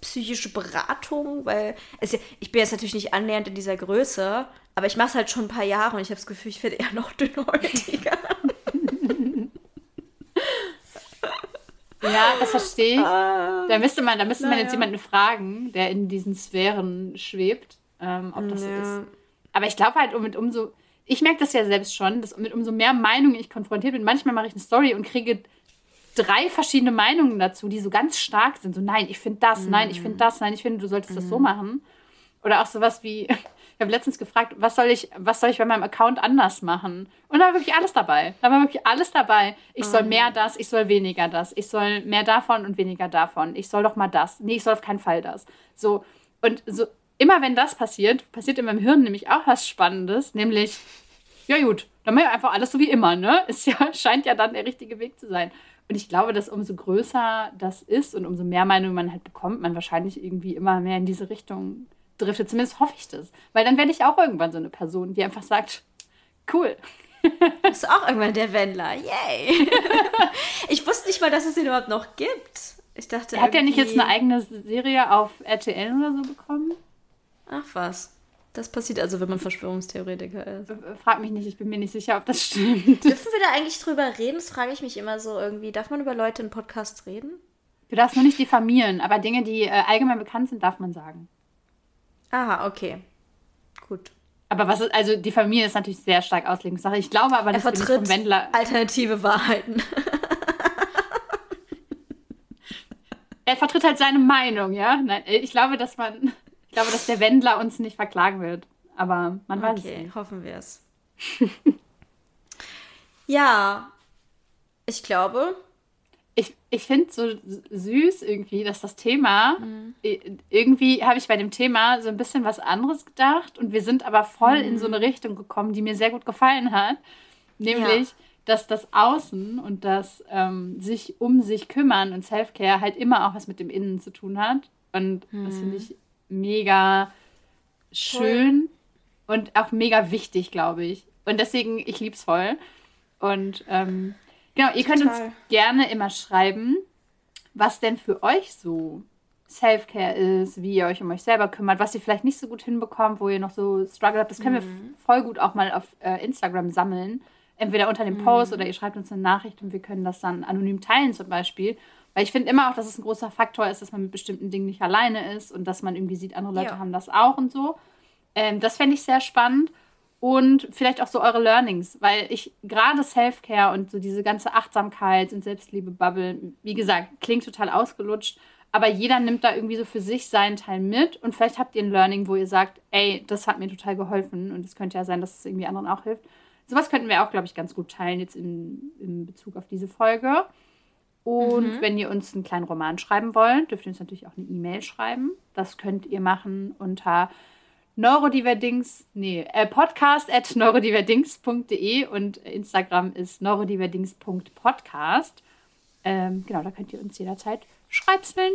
psychische Beratung? Weil es, ich bin jetzt natürlich nicht annähernd in dieser Größe, aber ich mache es halt schon ein paar Jahre und ich habe das Gefühl, ich werde eher noch dünnhäutiger. Ja, das verstehe ich. Ah, da müsste man, da müsste man jetzt jemanden fragen, der in diesen Sphären schwebt, ähm, ob das ja. so ist. Aber ich glaube halt, um mit umso, ich merke das ja selbst schon, dass mit umso mehr Meinungen ich konfrontiert bin, manchmal mache ich eine Story und kriege drei verschiedene Meinungen dazu, die so ganz stark sind. So, nein, ich finde das, nein, ich finde das, nein, ich finde, du solltest mm. das so mhm. machen. Oder auch sowas wie, ich habe letztens gefragt, was soll ich, was soll ich bei meinem Account anders machen? Und da war wirklich alles dabei. Da war wirklich alles dabei. Ich soll mehr mhm. das, ich soll weniger das, ich soll mehr davon und weniger davon. Ich soll doch mal das. Nee, ich soll auf keinen Fall das. So. Und so, immer wenn das passiert, passiert in meinem Hirn nämlich auch was Spannendes, nämlich, ja gut, dann machen wir einfach alles so wie immer, ne? Ist ja, scheint ja dann der richtige Weg zu sein. Und ich glaube, dass umso größer das ist und umso mehr Meinung man halt bekommt, man wahrscheinlich irgendwie immer mehr in diese Richtung driftet. Zumindest hoffe ich das. Weil dann werde ich auch irgendwann so eine Person, die einfach sagt, cool. Bist du auch irgendwann der Wendler. Yay! ich wusste nicht mal, dass es ihn überhaupt noch gibt. Ich dachte. Er hat ja nicht jetzt eine eigene Serie auf RTL oder so bekommen? Ach was. Das passiert also, wenn man Verschwörungstheoretiker ist. Frag mich nicht, ich bin mir nicht sicher, ob das stimmt. Dürfen wir da eigentlich drüber reden? Das frage ich mich immer so irgendwie. Darf man über Leute in Podcasts reden? Du darfst nur nicht diffamieren, aber Dinge, die äh, allgemein bekannt sind, darf man sagen. Aha, okay. Gut. Aber was ist, also die Familie ist natürlich sehr stark Auslegungssache. Ich glaube aber, dass er vertritt vom Wendler alternative Wahrheiten. er vertritt halt seine Meinung, ja. Nein, ich glaube, dass man ich glaube, dass der Wendler uns nicht verklagen wird. Aber man weiß okay, es nicht. hoffen wir es. ja, ich glaube. Ich, ich finde es so süß irgendwie, dass das Thema, mhm. irgendwie habe ich bei dem Thema so ein bisschen was anderes gedacht und wir sind aber voll mhm. in so eine Richtung gekommen, die mir sehr gut gefallen hat. Nämlich, ja. dass das Außen und das ähm, sich um sich kümmern und Self-Care halt immer auch was mit dem Innen zu tun hat. Und mhm. das finde ich mega schön voll. und auch mega wichtig, glaube ich. Und deswegen, ich liebe es voll. Und ähm, genau, ihr Total. könnt uns gerne immer schreiben, was denn für euch so Self-Care ist, wie ihr euch um euch selber kümmert, was ihr vielleicht nicht so gut hinbekommt, wo ihr noch so Struggle habt. Das können mhm. wir voll gut auch mal auf äh, Instagram sammeln. entweder unter dem Post mhm. oder ihr schreibt uns eine Nachricht und wir können das dann anonym teilen zum Beispiel. Weil ich finde immer auch, dass es ein großer Faktor ist, dass man mit bestimmten Dingen nicht alleine ist und dass man irgendwie sieht, andere Leute ja. haben das auch und so. Ähm, das fände ich sehr spannend. Und vielleicht auch so eure Learnings, weil ich gerade Self-Care und so diese ganze Achtsamkeit und Selbstliebe-Bubble, wie gesagt, klingt total ausgelutscht, aber jeder nimmt da irgendwie so für sich seinen Teil mit und vielleicht habt ihr ein Learning, wo ihr sagt, ey, das hat mir total geholfen und es könnte ja sein, dass es irgendwie anderen auch hilft. Sowas könnten wir auch, glaube ich, ganz gut teilen jetzt in, in Bezug auf diese Folge. Und mhm. wenn ihr uns einen kleinen Roman schreiben wollt, dürft ihr uns natürlich auch eine E-Mail schreiben. Das könnt ihr machen unter neurodiverdings, nee, äh, podcast at neurodiverdings.de und Instagram ist neurodiverdings.podcast. Ähm, genau, da könnt ihr uns jederzeit schreibseln.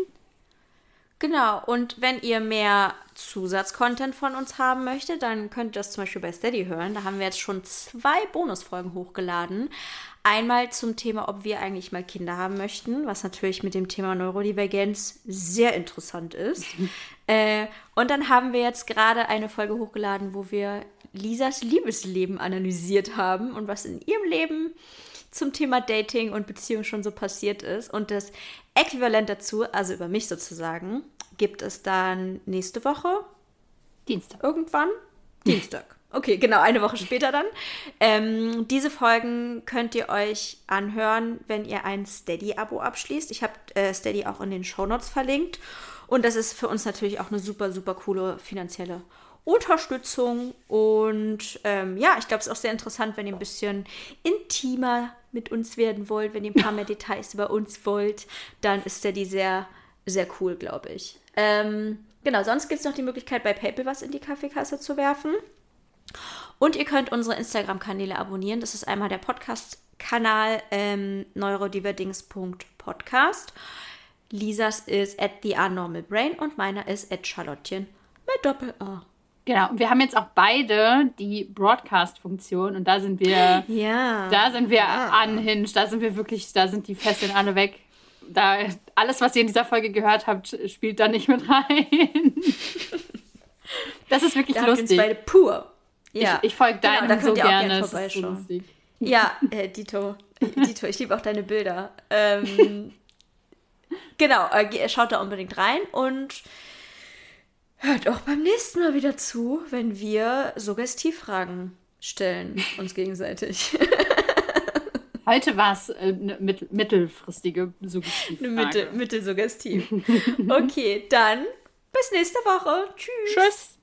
Genau, und wenn ihr mehr Zusatzcontent von uns haben möchtet, dann könnt ihr das zum Beispiel bei Steady hören. Da haben wir jetzt schon zwei Bonusfolgen hochgeladen. Einmal zum Thema, ob wir eigentlich mal Kinder haben möchten, was natürlich mit dem Thema Neurodivergenz sehr interessant ist. äh, und dann haben wir jetzt gerade eine Folge hochgeladen, wo wir Lisas Liebesleben analysiert haben und was in ihrem Leben zum Thema Dating und Beziehung schon so passiert ist. Und das Äquivalent dazu, also über mich sozusagen, gibt es dann nächste Woche. Dienstag. Irgendwann? Dienstag. Okay, genau, eine Woche später dann. Ähm, diese Folgen könnt ihr euch anhören, wenn ihr ein Steady-Abo abschließt. Ich habe äh, Steady auch in den Shownotes verlinkt. Und das ist für uns natürlich auch eine super, super coole finanzielle Unterstützung. Und ähm, ja, ich glaube, es ist auch sehr interessant, wenn ihr ein bisschen intimer mit uns werden wollt, wenn ihr ein paar mehr Details über uns wollt, dann ist Steady sehr, sehr cool, glaube ich. Ähm, genau, sonst gibt es noch die Möglichkeit, bei PayPal was in die Kaffeekasse zu werfen. Und ihr könnt unsere Instagram-Kanäle abonnieren. Das ist einmal der Podcast-Kanal ähm, neurodiverdings.podcast. Lisas ist at the Brain und meiner ist at Charlottchen mit Doppel-A. Genau, wir haben jetzt auch beide die Broadcast-Funktion und da sind wir, ja. da sind wir ja. unhinged, da sind wir wirklich, da sind die Fesseln alle weg. Da, alles, was ihr in dieser Folge gehört habt, spielt da nicht mit rein. Das ist wirklich da lustig. Uns beide pur. Ja. Ich, ich folge genau, deinem so gerne. Das ist so lustig. Ja, äh, Dito. Dito, ich liebe auch deine Bilder. Ähm, genau, äh, schaut da unbedingt rein und Hört auch beim nächsten Mal wieder zu, wenn wir Suggestivfragen stellen, uns gegenseitig. Heute war es eine äh, mittelfristige Suggestivfrage. Eine mittel, mittelsuggestiv. Okay, dann bis nächste Woche. Tschüss. Tschüss.